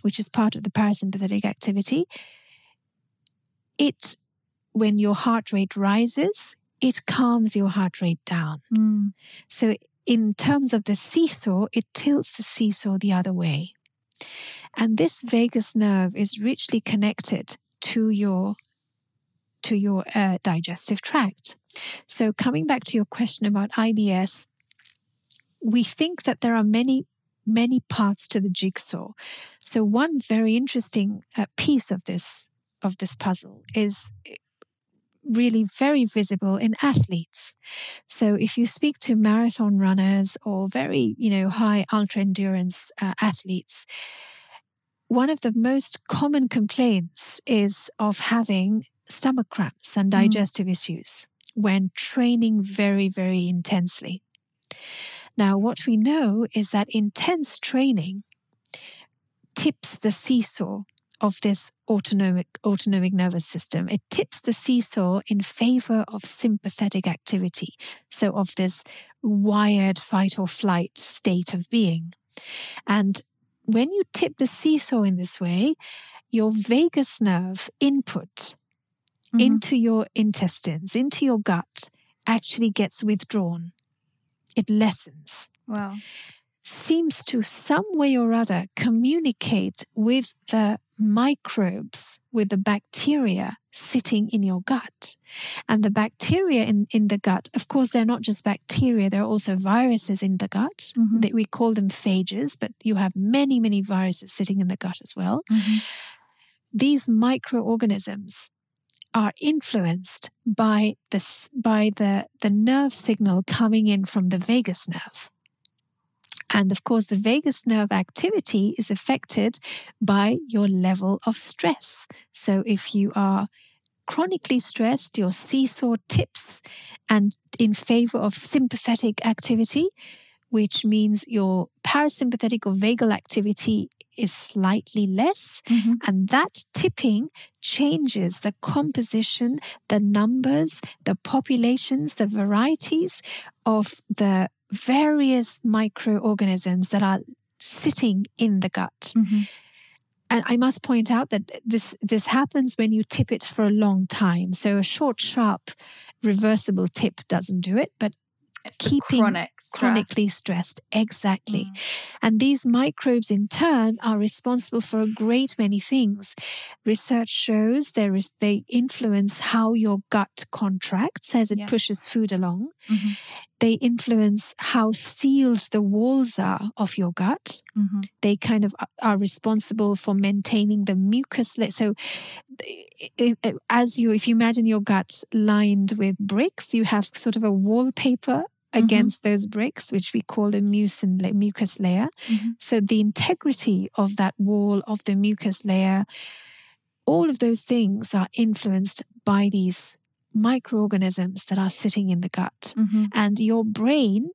which is part of the parasympathetic activity, it, when your heart rate rises, it calms your heart rate down. Mm. So, in terms of the seesaw, it tilts the seesaw the other way. And this vagus nerve is richly connected to your to your uh, digestive tract. So, coming back to your question about IBS, we think that there are many many parts to the jigsaw. So one very interesting uh, piece of this of this puzzle is eh, really very visible in athletes. So if you speak to marathon runners or very, you know, high ultra endurance uh, athletes, one of the most common complaints is of having stomach cramps and mm. digestive mm. issues when training very, very intensely. Now, what we know is that intense training tips the seesaw of this autonomic autonomic nervous system. It tips the seesaw in favor of sympathetic activity, so of this wired fight or flight state of being. And when you tip the seesaw in this way, your vagus nerve input mm-hmm. into your intestines, into your gut, actually gets withdrawn it lessens. Wow. Seems to some way or other communicate with the microbes, with the bacteria sitting in your gut. And the bacteria in, in the gut, of course, they're not just bacteria, there are also viruses in the gut. Mm-hmm. That we call them phages, but you have many, many viruses sitting in the gut as well. Mm-hmm. These microorganisms are influenced by the, by the, the nerve signal coming in from the vagus nerve. And of course, the vagus nerve activity is affected by your level of stress. So if you are chronically stressed, your seesaw tips and in favor of sympathetic activity, which means your parasympathetic or vagal activity is slightly less. Mm-hmm. And that tipping changes the composition, the numbers, the populations, the varieties of the various microorganisms that are sitting in the gut. Mm-hmm. And I must point out that this this happens when you tip it for a long time. So a short, sharp, reversible tip doesn't do it, but it's keeping chronic stress. chronically stressed. Exactly. Mm. And these microbes in turn are responsible for a great many things. Research shows there is they influence how your gut contracts as it yeah. pushes food along. Mm-hmm. They influence how sealed the walls are of your gut. Mm-hmm. They kind of are responsible for maintaining the mucus. So, as you, if you imagine your gut lined with bricks, you have sort of a wallpaper Mm-hmm. against mm-hmm. those bricks, which we call the mucus layer. Mm-hmm. So the integrity of that wall of the mucus layer, all of those things are influenced by these microorganisms that are sitting in the gut. Mm-hmm. And your brain,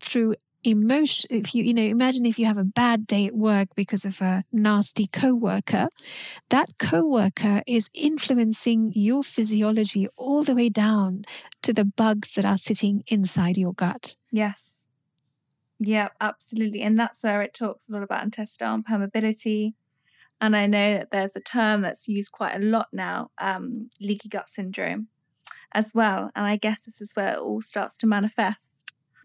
through emotion if you you know imagine if you have a bad day at work because of a nasty coworker that coworker is influencing your physiology all the way down to the bugs that are sitting inside your gut. Yes. Yeah absolutely. And that's where it talks a lot about intestinal permeability. And i know that there's a term that's used quite a lot now um, leaky gut syndrome as well and i guess this is where it all starts to manifest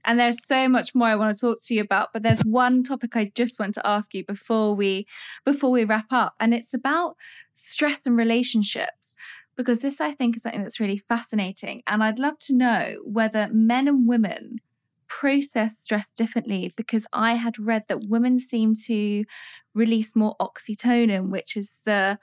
and there's so much more I want to talk to you about, but there's one topic I just want to ask you before we before we wrap up, and it's about stress and relationships. Because this, I think, is something that's really fascinating. And I'd love to know whether men and women process stress differently because I had read that women seem to release more oxytocin, which is the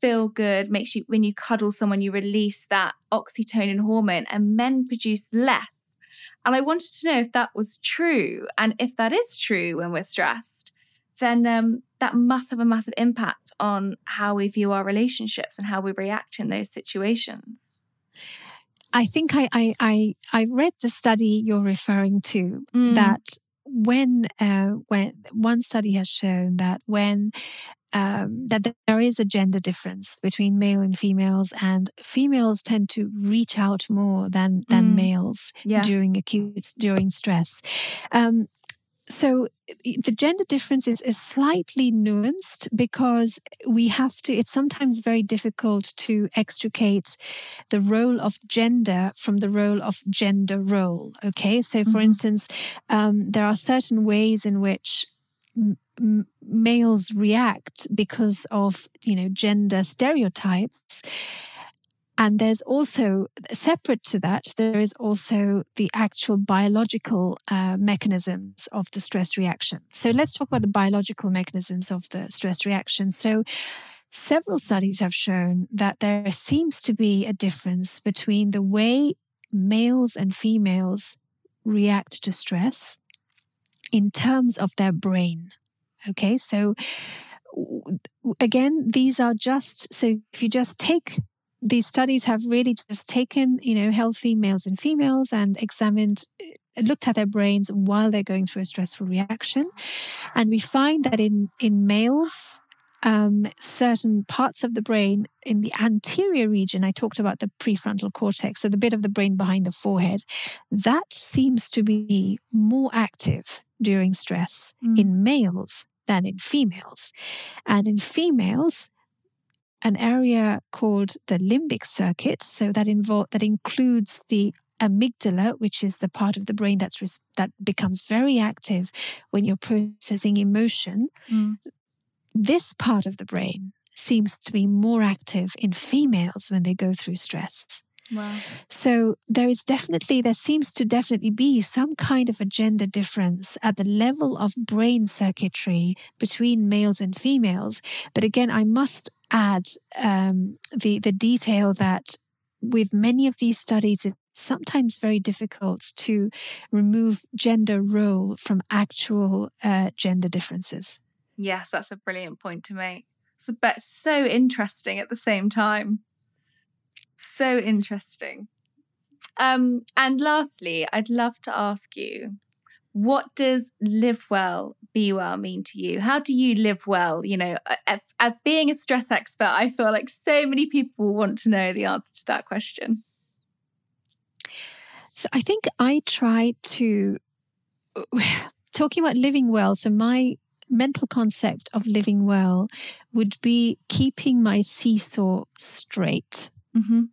feel good, makes you, when you cuddle someone, you release that oxytocin hormone, and men produce less. And I wanted to know if that was true. And if that is true when we're stressed, then um, that must have a massive impact on how we view our relationships and how we react in those situations. I think I I I, I read the study you're referring to mm. that when uh, when one study has shown that when um, that there is a gender difference between male and females, and females tend to reach out more than than mm. males yes. during acute during stress. Um, so the gender difference is, is slightly nuanced because we have to it's sometimes very difficult to extricate the role of gender from the role of gender role okay so for mm-hmm. instance um, there are certain ways in which m- males react because of you know gender stereotypes and there's also, separate to that, there is also the actual biological uh, mechanisms of the stress reaction. So let's talk about the biological mechanisms of the stress reaction. So several studies have shown that there seems to be a difference between the way males and females react to stress in terms of their brain. Okay, so again, these are just so if you just take these studies have really just taken, you know, healthy males and females and examined, uh, looked at their brains while they're going through a stressful reaction. And we find that in, in males, um, certain parts of the brain in the anterior region, I talked about the prefrontal cortex, so the bit of the brain behind the forehead, that seems to be more active during stress mm. in males than in females. And in females, an area called the limbic circuit. So that involve that includes the amygdala, which is the part of the brain that's res- that becomes very active when you're processing emotion. Mm. This part of the brain seems to be more active in females when they go through stress. Wow. So there is definitely, there seems to definitely be some kind of a gender difference at the level of brain circuitry between males and females. But again, I must add um, the the detail that with many of these studies, it's sometimes very difficult to remove gender role from actual uh, gender differences. Yes, that's a brilliant point to make. So, but so interesting at the same time. So interesting. Um, and lastly, I'd love to ask you what does live well, be well mean to you? How do you live well? You know, as being a stress expert, I feel like so many people want to know the answer to that question. So I think I try to, talking about living well, so my mental concept of living well would be keeping my seesaw straight. Mm-hmm.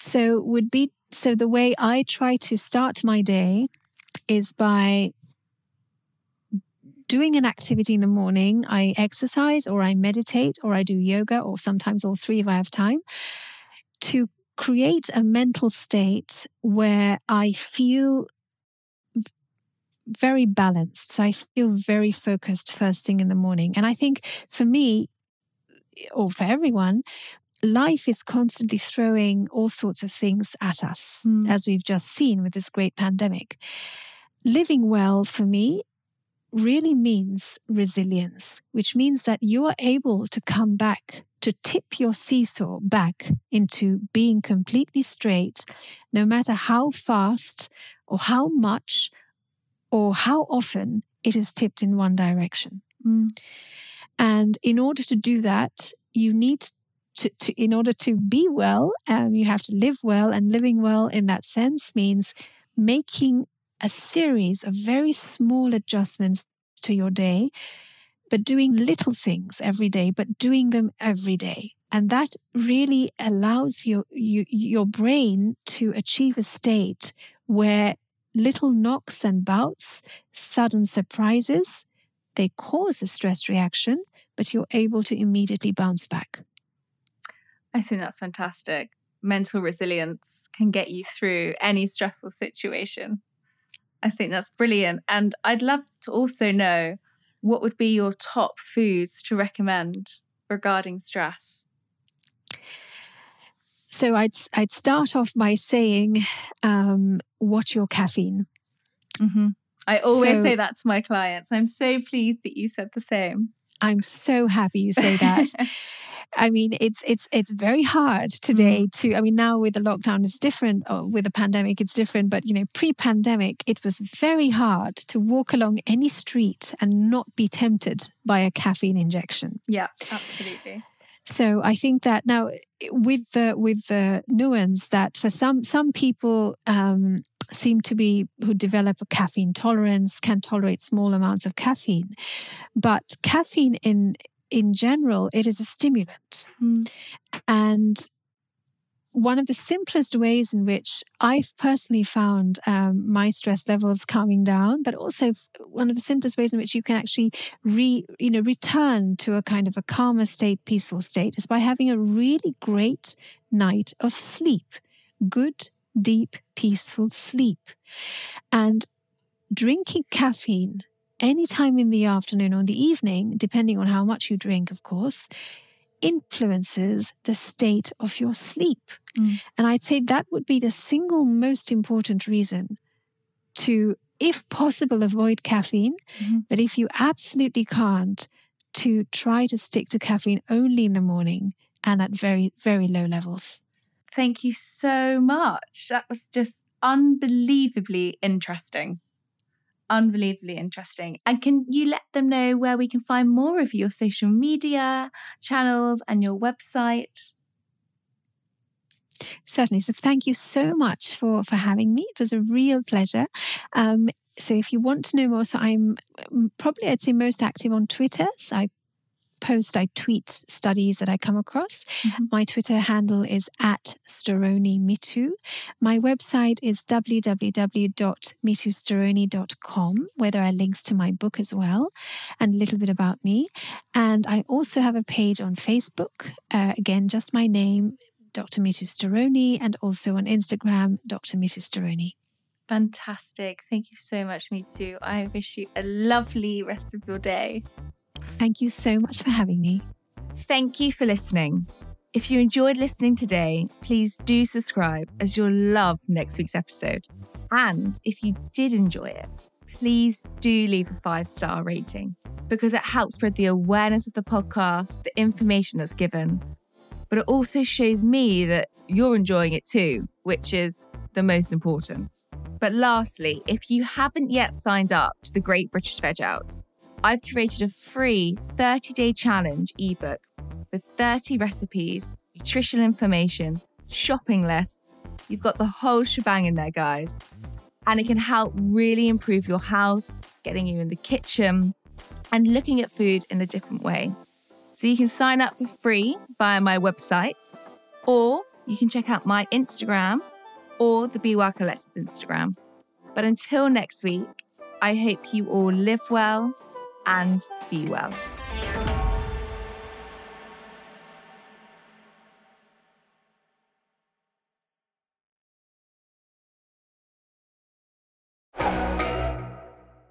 So would be so the way I try to start my day is by doing an activity in the morning. I exercise or I meditate or I do yoga or sometimes all three if I have time to create a mental state where I feel very balanced. So I feel very focused first thing in the morning. And I think for me, or for everyone, life is constantly throwing all sorts of things at us, mm. as we've just seen with this great pandemic living well for me really means resilience, which means that you are able to come back, to tip your seesaw back into being completely straight, no matter how fast or how much or how often it is tipped in one direction. Mm. And in order to do that, you need to, to in order to be well, um, you have to live well, and living well in that sense means making a series of very small adjustments to your day, but doing little things every day, but doing them every day. And that really allows your, you, your brain to achieve a state where little knocks and bouts, sudden surprises, they cause a stress reaction, but you're able to immediately bounce back. I think that's fantastic. Mental resilience can get you through any stressful situation. I think that's brilliant. And I'd love to also know what would be your top foods to recommend regarding stress? So I'd I'd start off by saying, um, watch your caffeine. Mm-hmm. I always so, say that to my clients. I'm so pleased that you said the same. I'm so happy you say that. I mean, it's it's it's very hard today mm. to. I mean, now with the lockdown, it's different. Or with the pandemic, it's different. But you know, pre-pandemic, it was very hard to walk along any street and not be tempted by a caffeine injection. Yeah, absolutely. So I think that now with the with the nuance that for some some people um, seem to be who develop a caffeine tolerance can tolerate small amounts of caffeine, but caffeine in in general it is a stimulant, mm. and one of the simplest ways in which I've personally found um, my stress levels calming down, but also one of the simplest ways in which you can actually re, you know, return to a kind of a calmer state, peaceful state, is by having a really great night of sleep, good, deep, peaceful sleep, and drinking caffeine anytime in the afternoon or the evening, depending on how much you drink, of course, influences the state of your sleep. Mm. And I'd say that would be the single most important reason to, if possible, avoid caffeine. Mm-hmm. But if you absolutely can't, to try to stick to caffeine only in the morning and at very, very low levels. Thank you so much. That was just unbelievably interesting unbelievably interesting. And can you let them know where we can find more of your social media channels and your website? Certainly. So thank you so much for for having me. It was a real pleasure. Um, so if you want to know more, so I'm mm, probably I'd say most active on Twitter. So I post, I tweet studies that I come across. Mm-hmm. My Twitter handle is at Storoni Mithu. My website is www.mithustoroni.com, where there are links to my book as well and a little bit about me. And I also have a page on Facebook. Uh, again, just my name, Dr. Mithu Storoni, and also on Instagram, Dr. Mithu Storoni. Fantastic. Thank you so much, Mithu. I wish you a lovely rest of your day. Thank you so much for having me. Thank you for listening. If you enjoyed listening today, please do subscribe as you'll love next week's episode. And if you did enjoy it, please do leave a five star rating because it helps spread the awareness of the podcast, the information that's given. But it also shows me that you're enjoying it too, which is the most important. But lastly, if you haven't yet signed up to the Great British Veg Out, I've created a free 30 day challenge ebook with 30 recipes, nutritional information, shopping lists. You've got the whole shebang in there, guys. And it can help really improve your health, getting you in the kitchen, and looking at food in a different way. So you can sign up for free via my website, or you can check out my Instagram or the Be Well Collective Instagram. But until next week, I hope you all live well, and be well.